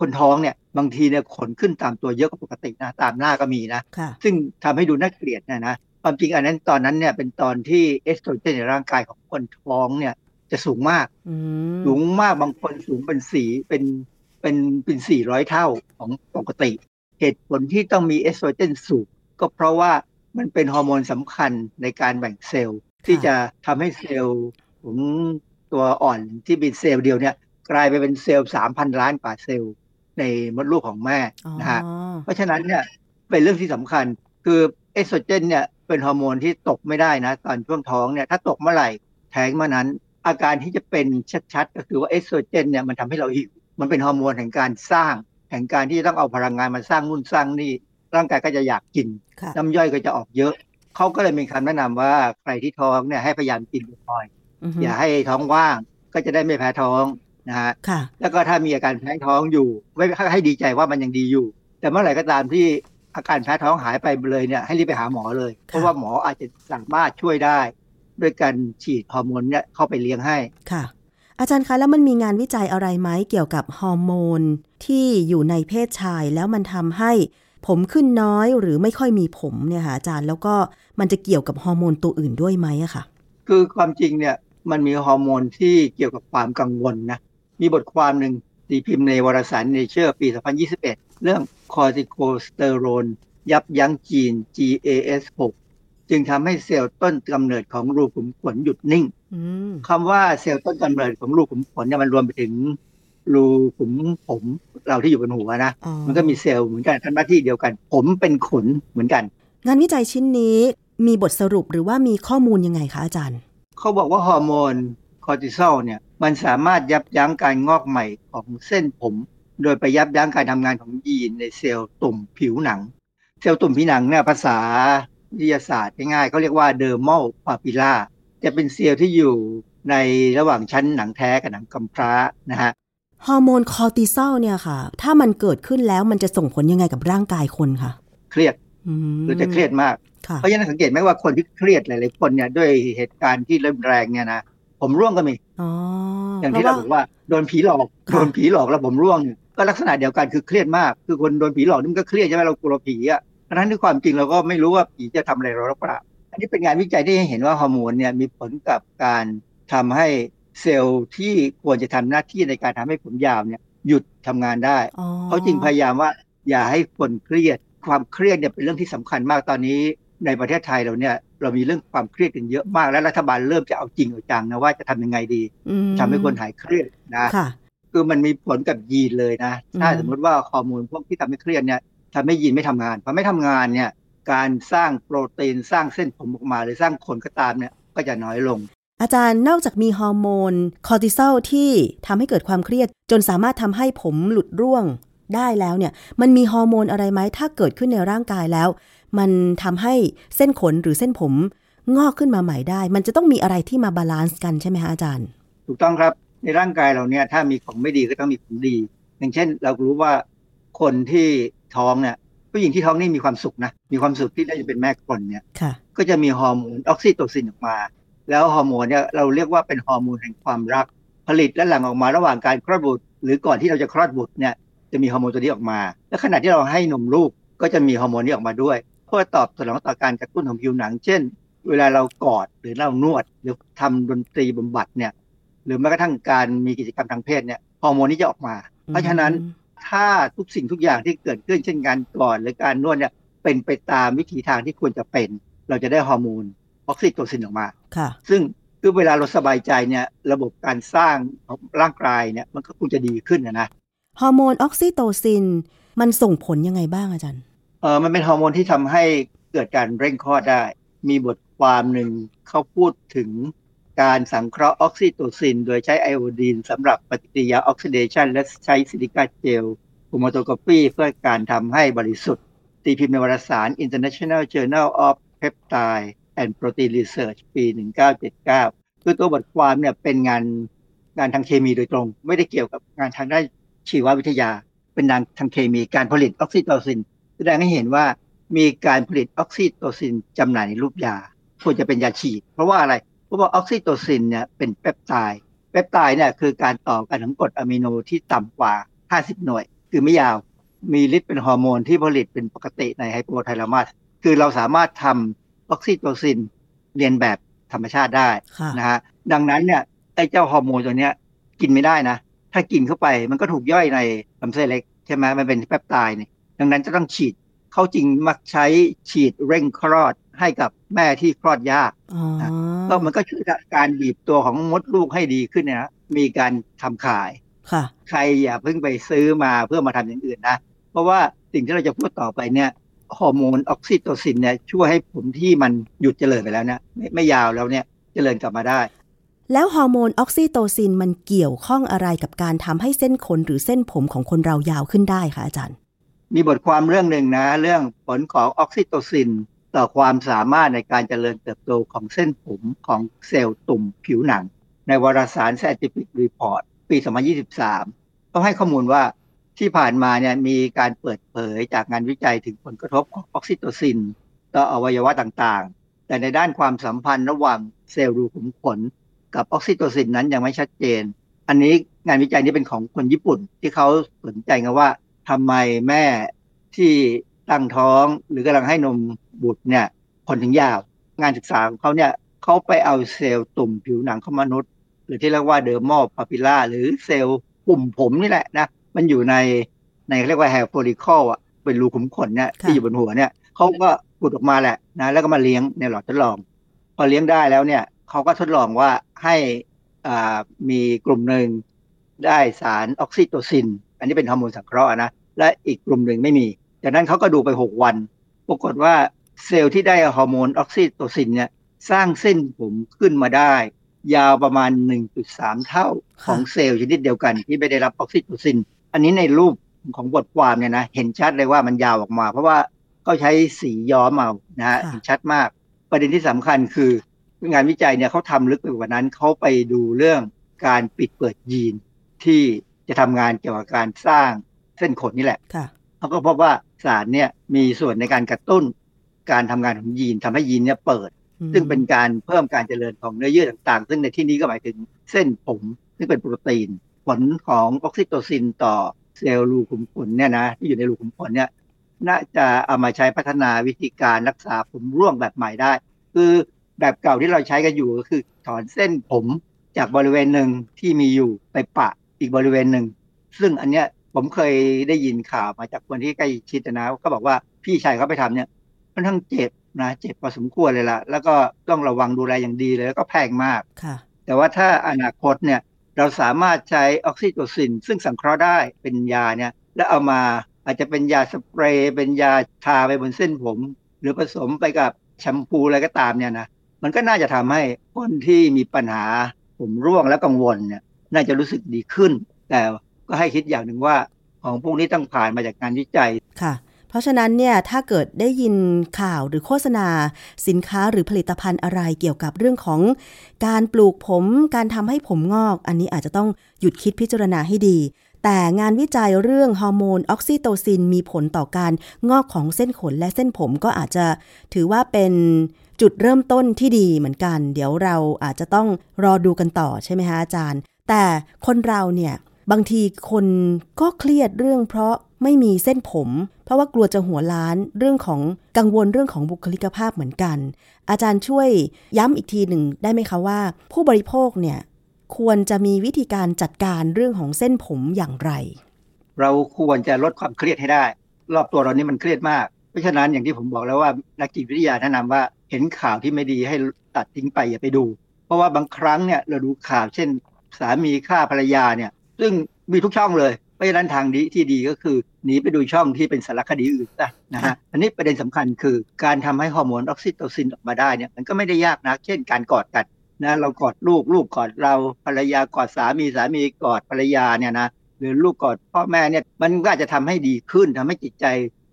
คนท้องเนี่ยบางทีเนี่ยขนขึ้นตามตัวเยอะกว่าปกตินะตามหน้าก็มีนะค่ะซึ่งทำให้ดูน่าเกลียดนะนะความจริงอันนั้นตอนนั้นเนี่ยเป็นตอนที่เอสโตรเจนในร่างกายของคนท้องเนี่ยจะสูงมากอืมสูงมากบางคนสูงเป็นสี่เป็นเป็นเป็นสี่ร้อยเท่าของปกติ เหตุผลที่ต้องมีเอสโตรเจนสูงก็เพราะว่า มันเป็นฮอร์โมนสำคัญในการแบ่งเซลล์ ที่จะทำให้เซลล์ของตัวอ่อนที่เป็นเซลล์เดียวเนี่ยกลายไปเป็นเซลล์สามพันล้านกว่าเซลล์ในมดลูกของแม่อ๋อนะฮะเพราะฉะนั้นเนี่ยเป็นเรื่องที่สำคัญคือเอสโตรเจนเนี่ยเป็นฮอร์โมนที่ตกไม่ได้นะ ตอนช่วงท้องเนี่ยถ้าตกเมื่อไหร่แท้งเมื่อนั้น อาการที่จะเป็นชัดๆ ก็คือว่าเอสโตรเจนเนี่ยมันทำให้เราหิว มันเป็นฮอร์โมนแห่งการสร้าง แห่งการที่ต้องเอาพลังงานมาสร้างนู่นสร้างนี่ ร่างกายก็จะอยากกินค่ะน้ำย่อยก็จะออกเยอะ เขาก็เลยมีคำแนะนำว่าใครที่ท้องเนี่ยให้พยายามกินบ่อยอือฮึๆอย่าให้ท้องว่างก็จะได้ไม่แพ้ท้องนะฮะค่ะแล้วก็ถ้ามีอาการแพ้ท้องอยู่ไม่ให้ดีใจว่ามันยังดีอยู่ แต่เมื่อไหร่ก็ตามที่อาการแพ้ท้องหายไปเลยเนี่ยให้รีบไปหาหมอเลย เพราะว่าหมออาจจะสามารถช่วยได้ ด้วยการฉีดฮอร์โมนเนี่ยเข้าไปเลี้ยงให้ค่ะ อาจารย์คะแล้วมันมีงานวิจัยอะไรไหมเกี่ยวกับฮอร์โมนที่อยู่ในเพศชายแล้วมันทำให้ ผมขึ้นน้อยหรือไม่ค่อยมีผมเนี่ยค่ะอาจารย์แล้วก็มันจะเกี่ยวกับฮอร์โมนตัวอื่นด้วยไหมอะค่ะ คือความจริงเนี่ยมันมีฮอร์โมนที่เกี่ยวกับความกังวลนะมีบทความหนึ่งตีพิมพ์ในวารสาร Nature ปี 2021 เรื่องคอร์ติโคสเตอโรนยับยั้งจีน GAS6 จึงทำให้เซลล์ต้นกำเนิดของรูขุมขนหยุดนิ่งอืมคำว่าเซลล์ต้นกำเนิดของรูขุมขนเนี่ยมันรวมไปถึง รูขุมผมเราที่อยู่บนหัวนะอ๋อมันก็มีเซลล์เหมือนกันทำหน้าที่เดียวกัน ผมเป็นขนเหมือนกัน งานวิจัยชิ้นนี้มีบทสรุปหรือว่ามีข้อมูลยังไงคะอาจารย์ เขาบอกว่าฮอร์โมนคอร์ติซอลเนี่ยมันสามารถยับยั้งการงอกใหม่ของเส้นผม โดยไปยับยั้งการทำงานของยีนในเซลล์ตุ่มผิวหนัง เซลล์ตุ่มผิวหนังเนี่ยภาษาวิทยาศาสตร์ง่ายๆเขาเรียกว่าเดอร์ม l ลพาปิล่าจะเป็นเซลล์ที่อยู่ในระหว่างชั้นหนังแท้กับหนังกำพร้านะฮะ ฮอร์โมนคอร์ติซอลเนี่ยค่ะ ถ้ามันเกิดขึ้นแล้วมันจะส่งผลยังไงกับร่างกายคนคะเครียดอืมหรือจะเครียดมากค่ะเพราะฉะนั้นสังเกตไหมว่าคนที่เครียดหลายๆคนเนี่ยด้วยเหตุการณ์ที่เริ่มแรงเนี่ยนะผมร่วงก็มีอ๋ออย่างที่เราบอกว่าโดนผีหลอกค่ะโดนผีหลอกแล้วผมร่วงเนี่ยก็ลักษณะเดียวกันคือเครียดมากคือคนโดนผีหลอกนี่มันก็เครียดใช่ไหมเรากลัวผีอะเพราะฉะนั้นด้วยความจริงเราก็ไม่รู้ว่าผีจะทำอะไรเราหรือเปล่าอันนี้เป็นงานวิจัยที่ให้เห็นว่าฮอร์โมนเนี่ยมีผลกับการทำให้ เซลล์ที่ควรจะทำหน้าที่ในการทำให้ผมยาวเนี่ยหยุดทำงานได้อ๋อเขาจึงพยายามว่าอย่าให้คนเครียด ความเครียดเนี่ยเป็นเรื่องที่สำคัญมากตอนนี้ ในประเทศไทยเราเนี่ยเรามีเรื่องความเครียดกันเยอะมาก และรัฐบาลเริ่มจะเอาจริงเอาจังนะว่าจะทำยังไงดีอืมทำให้คนหายเครียดนะค่ะคือมันมีผลกับยีนเลยนะถ้าอืมสมมติว่าฮอร์โมนพวกที่ทำให้เครียดเนี่ยทำให้ยีนไม่ทำงานพอไม่ทำงานเนี่ยการสร้างโปรตีนสร้างเส้นผมออกมาหรือสร้างขนก็ตามเนี่ยก็จะน้อยลง อาจารย์นอกจากมีฮอร์โมนคอร์ติซอลที่ทำให้เกิดความเครียด จนสามารถทำให้ผมหลุดร่วงได้แล้วเนี่ย มันมีฮอร์โมนอะไรไหมถ้าเกิดขึ้นในร่างกายแล้ว มันทำให้เส้นขนหรือเส้นผมงอกขึ้นมาใหม่ได้ มันจะต้องมีอะไรที่มา balance กันใช่ไหมคะอาจารย์ ถูกต้องครับในร่างกายเราเนี่ยถ้ามีของไม่ดีก็ต้องมีของดี อย่างเช่น เรารู้ว่าคนที่ท้องเนี่ยผู้หญิงที่ท้องนี่มีความสุขนะมีความสุขที่ได้จะเป็นแม่คนเนี่ยค่ะก็จะมีฮอร์โมนออกซิโตซินออกมา แล้วฮอร์โมนเนี่ยเราเรียกว่าเป็นฮอร์โมนแห่งความรัก ผลิตและหลั่งออกมาระหว่างการคลอดบุตร หรือก่อนที่เราจะคลอดบุตรเนี่ยจะมีฮอร์โมนตัวนี้ออกมา และขณะที่เราให้นมลูกก็จะมีฮอร์โมนนี้ออกมาด้วย เพื่อตอบสนองต่อการกระตุ้นของผิวหนัง เช่น เวลาเรากอดหรือเรานวด หรือทำดนตรีบำบัดเนี่ยหรือแม้กระทั่งการมีกิจกรรมทางเพศเนี่ยฮอร์โมนนี้จะออกมา เพราะฉะนั้นถ้าทุกสิ่งทุกอย่างที่เกิดขึ้นเช่นการกอดหรือการนวดเนี่ยเป็นไปตามวิถีทางที่ควรจะเป็น เราจะได้ฮอร์โมน ออกซิโตซินออกมาค่ะซึ่งคือเวลาเราสบายใจเนี่ยระบบการสร้างของร่างกายเนี่ยมันก็คงจะดีขึ้นนะนะฮอร์โมนออกซิโตซิน มันส่งผลยังไงบ้างอาจารย์ เออมันเป็นฮอร์โมนที่ทำให้เกิดการเร่งคลอดได้ มีบทความหนึ่งเขาพูดถึงการสังเคราะห์ออกซิโตซิน โดยใช้ไอโอดีนสำหรับปฏิกิริยาออกซิเดชันและใช้ซิลิกาเจลโครโมโตกราฟีเพื่อการทำให้บริสุทธิ์ ตีพิมพ์ในวารสาร International Journal of Peptide and Protein Research ปี 1979 คือตัวบทความเนี่ยเป็นงานงานทางเคมีโดยตรง ไม่ได้เกี่ยวกับงานทางด้านชีววิทยา เป็นงานทางเคมีการผลิตออกซิโตซิน แสดงให้เห็นว่ามีการผลิตออกซิโตซินจำหน่ายในรูปยา ควรจะเป็นยาฉีด เพราะว่าอะไร เพราะว่าออกซิโตซินเนี่ยเป็นเปปไทด์เปปไทด์เนี่ยคือการต่อกันของกรดอะมิโนที่ต่ำกว่า 50 หน่วย คือไม่ยาวมีฤทธิ์เป็นฮอร์โมนที่ผลิตเป็นปกติในไฮโปทาลามัสคือเราสามารถทำ ออกซิโตซินเลียนแบบธรรมชาติได้ค่ะนะฮะดังนั้นเนี่ยไอ้เจ้าฮอร์โมนตัวเนี้ยกินไม่ได้นะ ถ้ากินเข้าไปมันก็ถูกย่อยในลำไส้เล็กใช่ไหมมันเป็นเปปไทด์เนี่ยดังนั้นจะต้องฉีดเขาจริงมักใช้ฉีดเร่งคลอดให้กับแม่ที่คลอดยากอ๋อก็มันก็ช่วยการบีบตัวของมดลูกให้ดีขึ้นเนี่ยนะมีการทำขายค่ะใครอย่าเพิ่งไปซื้อมาเพื่อมาทำอย่างอื่นนะ เพราะว่าสิ่งที่เราจะพูดต่อไปเนี่ย ฮอร์โมนออกซิโตซินเนี่ยช่วยให้ผมที่มันหยุดเจริญไปแล้วเนี่ยไม่ไม่ยาวแล้วเนี่ยเจริญกลับมาได้ แล้วฮอร์โมนออกซิโตซินมันเกี่ยวข้องอะไรกับการทำให้เส้นขนหรือเส้นผมของคนเรายาวขึ้นได้คะอาจารย์ มีบทความเรื่องหนึ่งนะ เรื่องผลของออกซิโตซิน ต่อความสามารถในการเจริญเติบโตของเส้นผมของเซลล์ตุ่มผิวหนัง ในวารสาร Scientific Report ปี 2023เขาให้ข้อมูลว่า ที่ผ่านมาเนี่ยมีการเปิดเผยจากงานวิจัยถึงผลกระทบของออกซิโตซิน ต่ออวัยวะต่างๆ แต่ในด้านความสัมพันธ์ระหว่างเซลล์รูขุมขน กับออกซิโตซินนั้นยังไม่ชัดเจน อันนี้งานวิจัยนี้เป็นของคนญี่ปุ่นที่เขาสนใจกันว่าทำไมแม่ที่ตั้งท้องหรือกำลังให้นมบุตรเนี่ยผมถึงยาว งานศึกษาของเขาเนี่ยเขาไปเอาเซลล์ตุ่มผิวหนังของมนุษย์ หรือที่เรียกว่า dermal papilla หรือเซลล์ปุ่มผมนี่แหละนะ มันอยู่ในในเรียกว่า hair follicle อะเป็นรูขุมขนเนี่ยค่ะที่อยู่บนหัวเนี่ยเขาก็ขุดออกมาแหละนะแล้วก็มาเลี้ยงในหลอดทดลอง พอเลี้ยงได้แล้วเนี่ยเขาก็ทดลองว่าให้อ่ามีกลุ่มหนึ่งได้สารออกซิโตซิน อันนี้เป็นฮอร์โมนสังเคราะห์นะและอีกกลุ่มหนึ่งไม่มีจากนั้นเขาก็ดูไป 6 วัน ปรากฏว่าเซลล์ที่ได้ฮอร์โมนออกซิโตซินเนี่ยสร้างเส้นผมขึ้นมาได้ ยาวประมาณ 1.3 เท่าของเซลล์ชนิดเดียวกันที่ไม่ได้รับออกซิโตซิน อันนี้ในรูปของบทความเนี่ยนะเห็นชัดเลยว่ามันยาวออกมา เพราะว่าเขาใช้สีย้อมเอานะฮะค่ะเห็นชัดมาก ประเด็นที่สำคัญคืองานวิจัยเนี่ยเขาทำลึกไปกว่านั้นเขาไปดูเรื่องการปิดเปิดยีนที่จะทำงานเกี่ยวกับการสร้างเส้นขนนี่แหละค่ะเขาก็พบว่าสารเนี่ยมีส่วนในการกระตุ้น การทำงานของยีนทำให้ยีนเนี่ยเปิด ซึ่งเป็นการเพิ่มการเจริญของเนื้อเยื่อต่างๆ ซึ่งในที่นี้ก็หมายถึงเส้นผมซึ่งเป็นโปรตีน ผลของออกซิโตซินต่อเซลล์รูขุมขนเนี่ยนะที่อยู่ในรูขุมขนเนี่ยน่าจะเอามาใช้พัฒนาวิธีการรักษาผมร่วงแบบใหม่ได้ คือแบบเก่าที่เราใช้กันอยู่ก็คือถอนเส้นผมจากบริเวณหนึ่งที่มีอยู่ไปปะอีกบริเวณหนึ่ง ซึ่งอันเนี้ยผมเคยได้ยินข่าวมาจากคนที่ใกล้ชิดนะก็บอกว่าพี่ชายเขาไปทำเนี่ยค่อนข้างเจ็บนะเจ็บพอสมควรเลยล่ะแล้วก็ต้องระวังดูแลอย่างดีเลยแล้วก็แพงมากค่ะ แต่ว่าถ้าอนาคตเนี่ย เราสามารถใช้ออกซิโตซิน ซึ่งสังเคราะห์ได้เป็นยาเนี่ยแล้วเอามาอาจจะเป็นยาสเปรย์เป็นยาทาไปบนเส้นผม หรือผสมไปกับแชมพูอะไรก็ตามเนี่ยนะมันก็น่าจะทำให้คนที่มีปัญหาผมร่วงและกังวลเนี่ยน่าจะรู้สึกดีขึ้น แต่ก็ให้คิดอย่างหนึ่งว่าของพวกนี้ต้องผ่านมาจากงานวิจัยค่ะ เพราะฉะนั้นเนี่ยถ้าเกิดได้ยินข่าวหรือโฆษณา สินค้าหรือผลิตภัณฑ์อะไรเกี่ยวกับเรื่องของการปลูกผม การทำให้ผมงอก อันนี้อาจจะต้องหยุดคิดพิจารณาให้ดี แต่งานวิจัยเรื่องฮอร์โมนออกซิโตซินมีผลต่อการงอกของเส้นขนและเส้นผมก็อาจจะถือว่าเป็นจุดเริ่มต้นที่ดีเหมือนกัน เดี๋ยวเราอาจจะต้องรอดูกันต่อใช่ไหมคะอาจารย์ แต่คนเราเนี่ยบางทีคนก็เครียดเรื่องเพราะ ไม่มีเส้นผม เพราะว่ากลัวจะหัวล้านเรื่องของกังวลเรื่องของบุคลิกภาพเหมือนกัน อาจารย์ช่วยย้ำอีกทีหนึ่งได้ไหมคะว่า ผู้บริโภคเนี่ยควรจะมีวิธีการจัดการเรื่องของเส้นผมอย่างไร เราควรจะลดความเครียดให้ได้ รอบตัวเรานี่มันเครียดมาก เพราะฉะนั้นอย่างที่ผมบอกแล้วว่านักจิตวิทยาแนะนำว่าเห็นข่าวที่ไม่ดีให้ตัดทิ้งไปอย่าไปดู เพราะว่าบางครั้งเนี่ยเราดูข่าวเช่น สามีฆ่าภรรยาเนี่ย ซึ่งมีทุกช่องเลย เพราะฉะนั้นทางดีที่ดีก็คือหนีไปดูช่องที่เป็นสารคดีอื่นซะนะฮะอันนี้ประเด็นสำคัญคือการทำให้ฮอร์โมนออกซิโตซินออกมาได้เนี่ยมันก็ไม่ได้ยากนะเช่นการกอดกันนะเรากอดลูกลูกกอดเราภรรยากอดสามีสามีกอดภรรยาเนี่ยนะหรือลูกกอดพ่อแม่เนี่ยมันก็อาจจะทำให้ดีขึ้นทำให้จิตใจ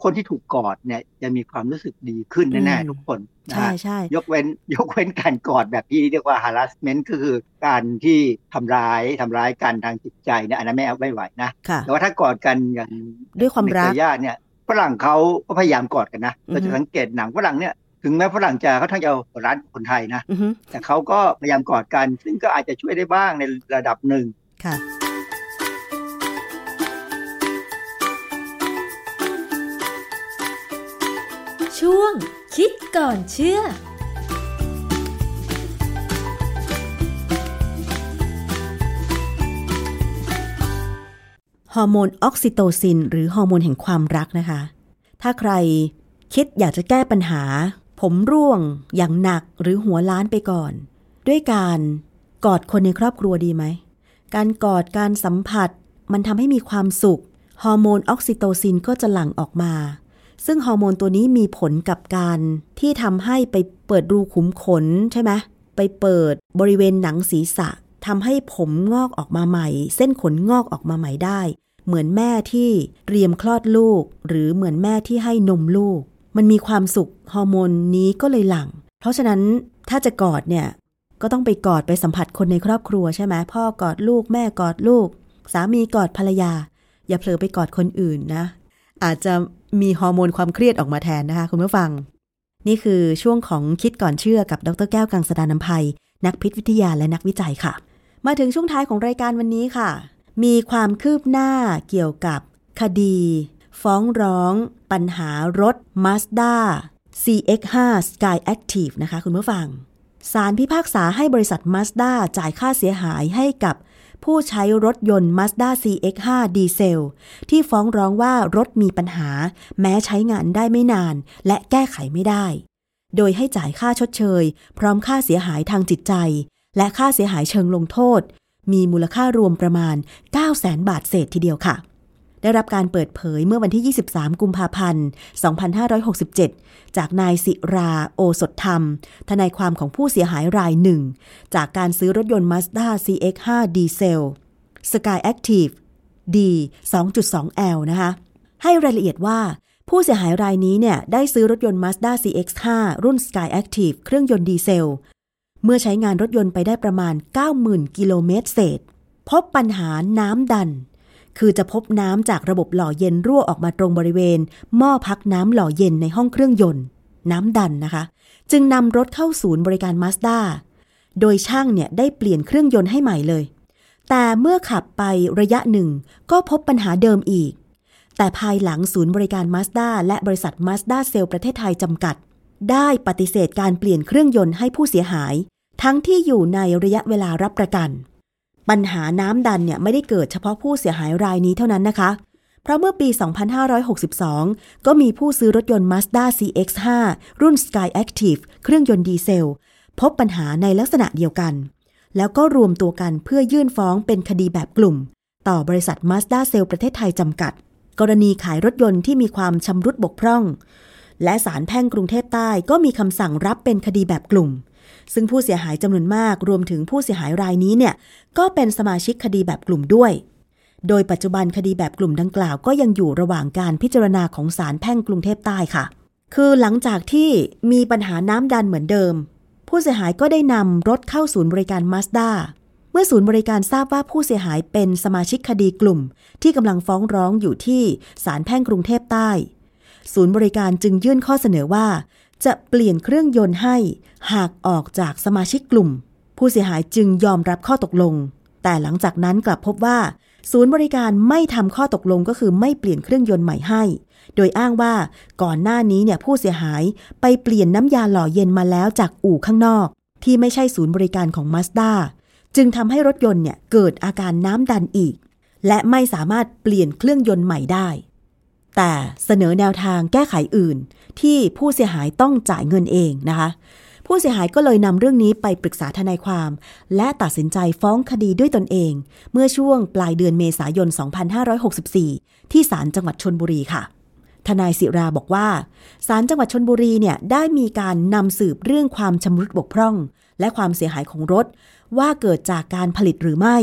คนที่ถูกกอดเนี่ยจะมีความรู้สึกดีขึ้นแน่อืมๆทุกคนนะใช่ฮะใช่ยกเว้นยกเว้นการกอดแบบที่เรียกว่า harassment ก็คือการที่ทำร้ายทำร้ายกันทางจิตใจเนี่ยอันนั้นไม่เอาไม่ไหวนะค่ะแต่ว่าถ้ากอดกันอย่างด้วยความรักในเครือญาติเนี่ยฝรั่งเขาก็พยายามกอดกันนะอือฮึเราจะสังเกตหนังฝรั่งเนี่ยถึงแม้ฝรั่งจะเขาทั้งจะหัวร้านคนไทยนะอือฮึแต่เขาก็พยายามกอดกัน ซึ่งก็อาจจะช่วยได้บ้างในระดับหนึ่งค่ะ ช่วง คิดก่อนเชื่อฮอร์โมนออกซิโตซิน หรือฮอร์โมนแห่งความรักนะคะ ถ้าใครคิดอยากจะแก้ปัญหา ผมร่วงอย่างหนักหรือหัวล้านไปก่อน ด้วยการกอดคนในครอบครัวดีไหม การกอดการสัมผัสมันทำให้มีความสุข ฮอร์โมนออกซิโตซินก็จะหลั่งออกมา ซึ่งฮอร์โมนตัวนี้มีผลกับการที่ทำให้ไปเปิดรูขุมขนใช่ไหมไปเปิดบริเวณหนังศีรษะทำให้ผมงอกออกมาใหม่ เส้นขนงอกออกมาใหม่ได้ เหมือนแม่ที่เตรียมคลอดลูก หรือเหมือนแม่ที่ให้นมลูก มันมีความสุขฮอร์โมนนี้ก็เลยหลั่ง เพราะฉะนั้นถ้าจะกอดเนี่ยก็ต้องไปกอดไปสัมผัสคนในครอบครัวใช่ไหมพ่อกอดลูกแม่กอดลูก สามีกอดภรรยา อย่าเผลอไปกอดคนอื่นนะ อาจจะมีฮอร์โมนความเครียดออกมาแทนนะคะ คุณผู้ฟัง นี่คือช่วงของคิดก่อนเชื่อกับดรแก้วกังสดานนภัย นักพิษวิทยาและนักวิจัยค่ะ มาถึงช่วงท้ายของรายการวันนี้ค่ะ มีความคืบหน้าเกี่ยวกับคดี ฟ้องร้อง ปัญหารถ Mazda CX5 Sky Active นะคะ คุณผู้ฟังศาลพิพากษาให้บริษัท Mazda จ่ายค่าเสียหายให้กับ ผู้ใช้รถยนต์ Mazda CX5 ดีเซล ที่ฟ้องร้องว่ารถมีปัญหา แม้ใช้งานได้ไม่นาน และแก้ไขไม่ได้ โดยให้จ่ายค่าชดเชย พร้อมค่าเสียหายทางจิตใจ และค่าเสียหายเชิงลงโทษ มีมูลค่ารวมประมาณ 9 0 0 0 0 0 บาทเศษทีเดียวค่ะ ได้รับการเปิดเผยเมื่อวันที่ 23 กุมภาพันธ์ 2567 จากนายสิราโอสถธรรม ทนายความของผู้เสียหายรายหนึ่ง จากการซื้อรถยนต์ Mazda CX5 ดีเซล Sky Active D 2.2L นะคะ ให้รายละเอียดว่าผู้เสียหายรายนี้เนี่ย ได้ซื้อรถยนต์ Mazda CX5 รุ่น Sky Active เครื่องยนต์ดีเซล เมื่อใช้งานรถยนต์ไปได้ประมาณ 90,000 กิโลเมตรเศษ พบปัญหาน้ำดัน คือจะพบน้ำจากระบบหล่อเย็นรั่วออกมาตรงบริเวณ หม้อพักน้ำหล่อเย็นในห้องเครื่องยนต์ น้ำดันนะคะ จึงนำรถเข้าศูนย์บริการ Mazda โดยช่างเนี่ยได้เปลี่ยนเครื่องยนต์ให้ใหม่เลย แต่เมื่อขับไประยะหนึ่งก็พบปัญหาเดิมอีก แต่ภายหลังศูนย์บริการ Mazda และบริษัท Mazda เซลประเทศไทยจำกัด ได้ปฏิเสธการเปลี่ยนเครื่องยนต์ให้ผู้เสียหาย ทั้งที่อยู่ในระยะเวลารับประกัน ปัญหาน้ำดันเนี่ยไม่ได้เกิดเฉพาะผู้เสียหายรายนี้เท่านั้นนะคะ เพราะเมื่อปี 2562 ก็มีผู้ซื้อรถยนต์ Mazda CX5 รุ่น Sky Active เครื่องยนต์ดีเซล พบปัญหาในลักษณะเดียวกัน แล้วก็รวมตัวกันเพื่อยื่นฟ้องเป็นคดีแบบกลุ่ม ต่อบริษัท Mazda เซลประเทศไทยจำกัด กรณีขายรถยนต์ที่มีความชำรุดบกพร่อง และศาลแพ่งกรุงเทพใต้ก็มีคำสั่งรับเป็นคดีแบบกลุ่ม ซึ่งผู้เสียหายจำนวนมากรวมถึงผู้เสียหายรายนี้เนี่ยก็เป็นสมาชิกคดีแบบกลุ่มด้วย โดยปัจจุบันคดีแบบกลุ่มดังกล่าวก็ยังอยู่ระหว่างการพิจารณาของศาลแพ่งกรุงเทพใต้ค่ะ คือหลังจากที่มีปัญหาน้ำดันเหมือนเดิม ผู้เสียหายก็ได้นำรถเข้าศูนย์บริการ Mazda เมื่อศูนย์บริการทราบว่าผู้เสียหายเป็นสมาชิกคดีกลุ่ม ที่กำลังฟ้องร้องอยู่ที่ศาลแพ่งกรุงเทพใต้ศูนย์บริการจึงยื่นข้อเสนอว่า จะเปลี่ยนเครื่องยนต์ให้หากออกจากสมาชิกกลุ่ม ผู้เสียหายจึงยอมรับข้อตกลง แต่หลังจากนั้นกลับพบว่า ศูนย์บริการไม่ทำข้อตกลงก็คือไม่เปลี่ยนเครื่องยนต์ใหม่ให้ โดยอ้างว่าก่อนหน้านี้เนี่ยผู้เสียหายไปเปลี่ยนน้ำยาหล่อเย็นมาแล้วจากอู่ข้างนอก ที่ไม่ใช่ศูนย์บริการของ Mazda จึงทำให้รถยนต์เนี่ยเกิดอาการน้ำดันอีก และไม่สามารถเปลี่ยนเครื่องยนต์ใหม่ได้ แต่เสนอแนวทางแก้ไขอื่น ที่ผู้เสียหายต้องจ่ายเงินเองนะคะ ผู้เสียหายก็เลยนำเรื่องนี้ไปปรึกษาทนายความ และตัดสินใจฟ้องคดีด้วยตนเอง เมื่อช่วงปลายเดือนเมษายน 2564 ที่ศาลจังหวัดชนบุรีค่ะทนายศิราบอกว่าศาลจังหวัดชนบุรีเนี่ยได้มีการนำสืบเรื่องความชำรุดบกพร่อง และความเสียหายของรถ ว่าเกิดจากการผลิตหรือไม่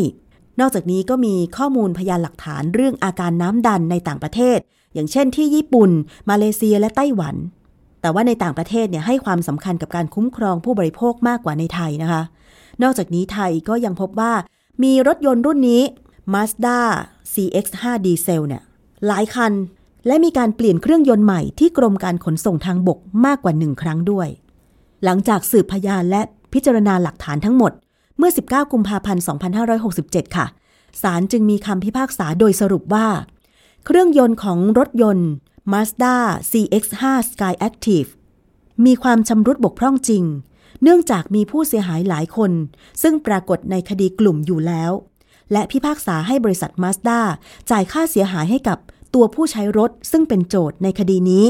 นอกจากนี้ก็มีข้อมูลพยานหลักฐานเรื่องอาการน้ำดันในต่างประเทศ อย่างเช่นที่ญี่ปุ่น มาเลเซียและไต้หวัน แต่ว่าในต่างประเทศเนี่ยให้ความสำคัญกับการคุ้มครองผู้บริโภคมากกว่าในไทยนะคะ นอกจากนี้ไทยก็ยังพบว่ามีรถยนต์รุ่นนี้ Mazda CX5 ดีเซลเนี่ยหลายคัน และมีการเปลี่ยนเครื่องยนต์ใหม่ที่กรมการขนส่งทางบกมากกว่าหนึ่งครั้งด้วย หลังจากสืบพยานและพิจารณาหลักฐานทั้งหมด เมื่อ 19 กุมภาพันธ์ 2567 ค่ะศาลจึงมีคำพิพากษาโดยสรุปว่า เครื่องยนต์ของรถยนต์ Mazda CX5 Sky Active มีความชำรุดบกพร่องจริง เนื่องจากมีผู้เสียหายหลายคน ซึ่งปรากฏในคดีกลุ่มอยู่แล้ว และพิพากษาให้บริษัท Mazda จ่ายค่าเสียหายให้กับตัวผู้ใช้รถซึ่งเป็นโจทย์ในคดีนี้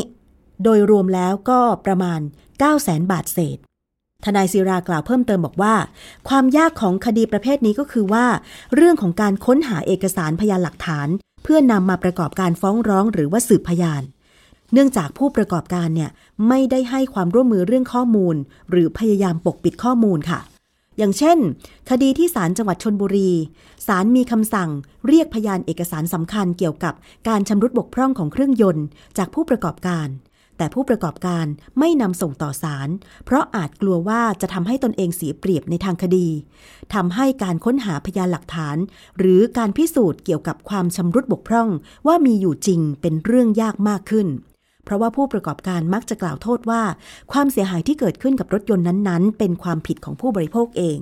โดยรวมแล้วก็ประมาณ 9 0 0 0 0 0บาทเศษ ทนายศิรากล่าวเพิ่มเติมบอกว่า ความยากของคดีประเภทนี้ก็คือว่า เรื่องของการค้นหาเอกสารพยานหลักฐาน เพื่อนำมาประกอบการฟ้องร้องหรือว่าสืบพยาน เนื่องจากผู้ประกอบการเนี่ยไม่ได้ให้ความร่วมมือเรื่องข้อมูล หรือพยายามปกปิดข้อมูลค่ะ อย่างเช่น คดีที่ศาลจังหวัดชนบุรี ศาลมีคำสั่งเรียกพยานเอกสารสำคัญเกี่ยวกับการชำรุดบกพร่องของเครื่องยนต์ จากผู้ประกอบการ แต่ผู้ประกอบการไม่นำส่งต่อศาลเพราะอาจกลัวว่าจะทำให้ตนเองเสียเปรียบในทางคดีทำให้การค้นหาพยานหลักฐาน หรือการพิสูจน์เกี่ยวกับความชำรุดบกพร่อง ว่ามีอยู่จริงเป็นเรื่องยากมากขึ้น เพราะว่าผู้ประกอบการมักจะกล่าวโทษว่า ความเสียหายที่เกิดขึ้นกับรถยนต์นั้นๆ เป็นความผิดของผู้บริโภคเอง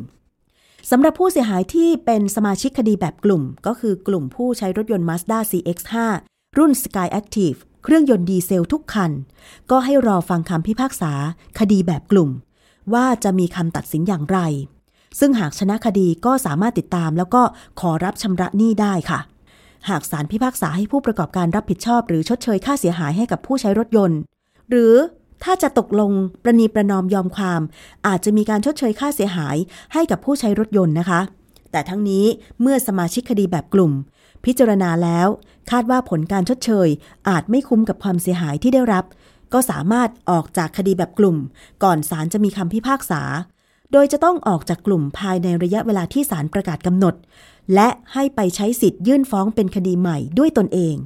สำหรับผู้เสียหายที่เป็นสมาชิกคดีแบบกลุ่ม ก็คือกลุ่มผู้ใช้รถยนต์ Mazda CX5 รุ่น Sky Active เครื่องยนต์ดีเซลทุกคัน ก็ให้รอฟังคำพิพากษา คดีแบบกลุ่ม ว่าจะมีคำตัดสินอย่างไร ซึ่งหากชนะคดีก็สามารถติดตาม แล้วก็ขอรับชำระหนี้ได้ค่ะ หากศาลพิพากษาให้ผู้ประกอบการรับผิดชอบ หรือชดเชยค่าเสียหายให้กับผู้ใช้รถยนต์ หรือถ้าจะตกลงประนีประนอมยอมความ อาจจะมีการชดเชยค่าเสียหายให้กับผู้ใช้รถยนต์นะคะ แต่ทั้งนี้เมื่อสมาชิกคดีแบบกลุ่ม พิจารณาแล้ว คาดว่าผลการชดเชย อาจไม่คุ้มกับความเสียหายที่ได้รับ ก็สามารถออกจากคดีแบบกลุ่ม ก่อนศาลจะมีคำพิพากษา โดยจะต้องออกจากกลุ่มภายในระยะเวลาที่ศาลประกาศกำหนด และให้ไปใช้สิทธิ์ยื่นฟ้องเป็นคดีใหม่ด้วยตนเอง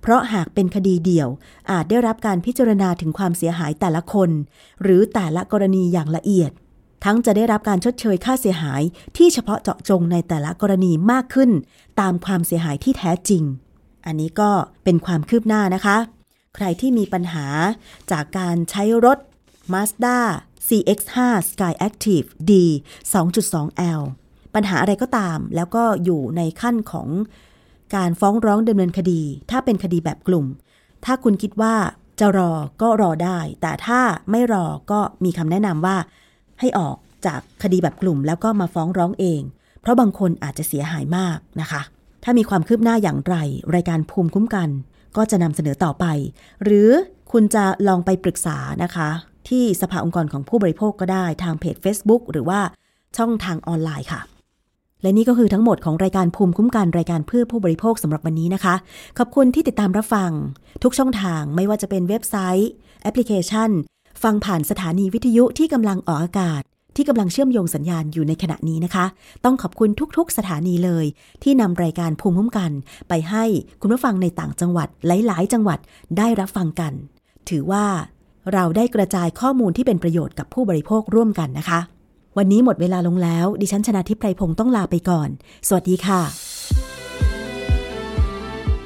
เพราะหากเป็นคดีเดี่ยว อาจได้รับการพิจารณาถึงความเสียหายแต่ละคน หรือแต่ละกรณีอย่างละเอียด ทั้งจะได้รับการชดเชยค่าเสียหายที่เฉพาะเจาะจงในแต่ละกรณีมากขึ้น ตามความเสียหายที่แท้จริง อันนี้ก็เป็นความคืบหน้านะคะ ใครที่มีปัญหาจากการใช้รถ Mazda CX5 Sky Active D 2.2L ปัญหาอะไรก็ตาม แล้วก็อยู่ในขั้นของการฟ้องร้องดำเนินคดี ถ้าเป็นคดีแบบกลุ่ม ถ้าคุณคิดว่าจะรอก็รอได้ แต่ถ้าไม่รอก็มีคำแนะนำว่า ให้ออกจากคดีแบบกลุ่มแล้วก็มาฟ้องร้องเอง เพราะบางคนอาจจะเสียหายมากนะคะ ถ้ามีความคืบหน้าอย่างไร รายการภูมิคุ้มกัน ก็จะนำเสนอต่อไป หรือคุณจะลองไปปรึกษานะคะ ที่สภาองค์กรของผู้บริโภคก็ได้ทางเพจ Facebook หรือว่าช่องทางออนไลน์ค่ะ และนี่ก็คือทั้งหมดของรายการภูมิคุ้มกันรายการเพื่อผู้บริโภคสำหรับวันนี้นะคะ ขอบคุณที่ติดตามรับฟัง ทุกช่องทางไม่ว่าจะเป็นเว็บไซต์ แอปพลิเคชัน ฟังผ่านสถานีวิทยุที่กำลังออกอากาศ ที่กำลังเชื่อมโยงสัญญาณอยู่ในขณะนี้นะคะ ต้องขอบคุณทุกๆ สถานีเลย ที่นำรายการภูมิคุ้มกัน ไปให้คุณผู้ฟังในต่างจังหวัดหลาย ๆ จังหวัดได้รับฟังกัน ถือว่าเราได้กระจายข้อมูลที่เป็นประโยชน์กับผู้บริโภคร่วมกันนะคะ วันนี้หมดเวลาลงแล้ว ดิฉันชนะทิพไพรพงศ์ต้องลาไปก่อน สวัสดีค่ะ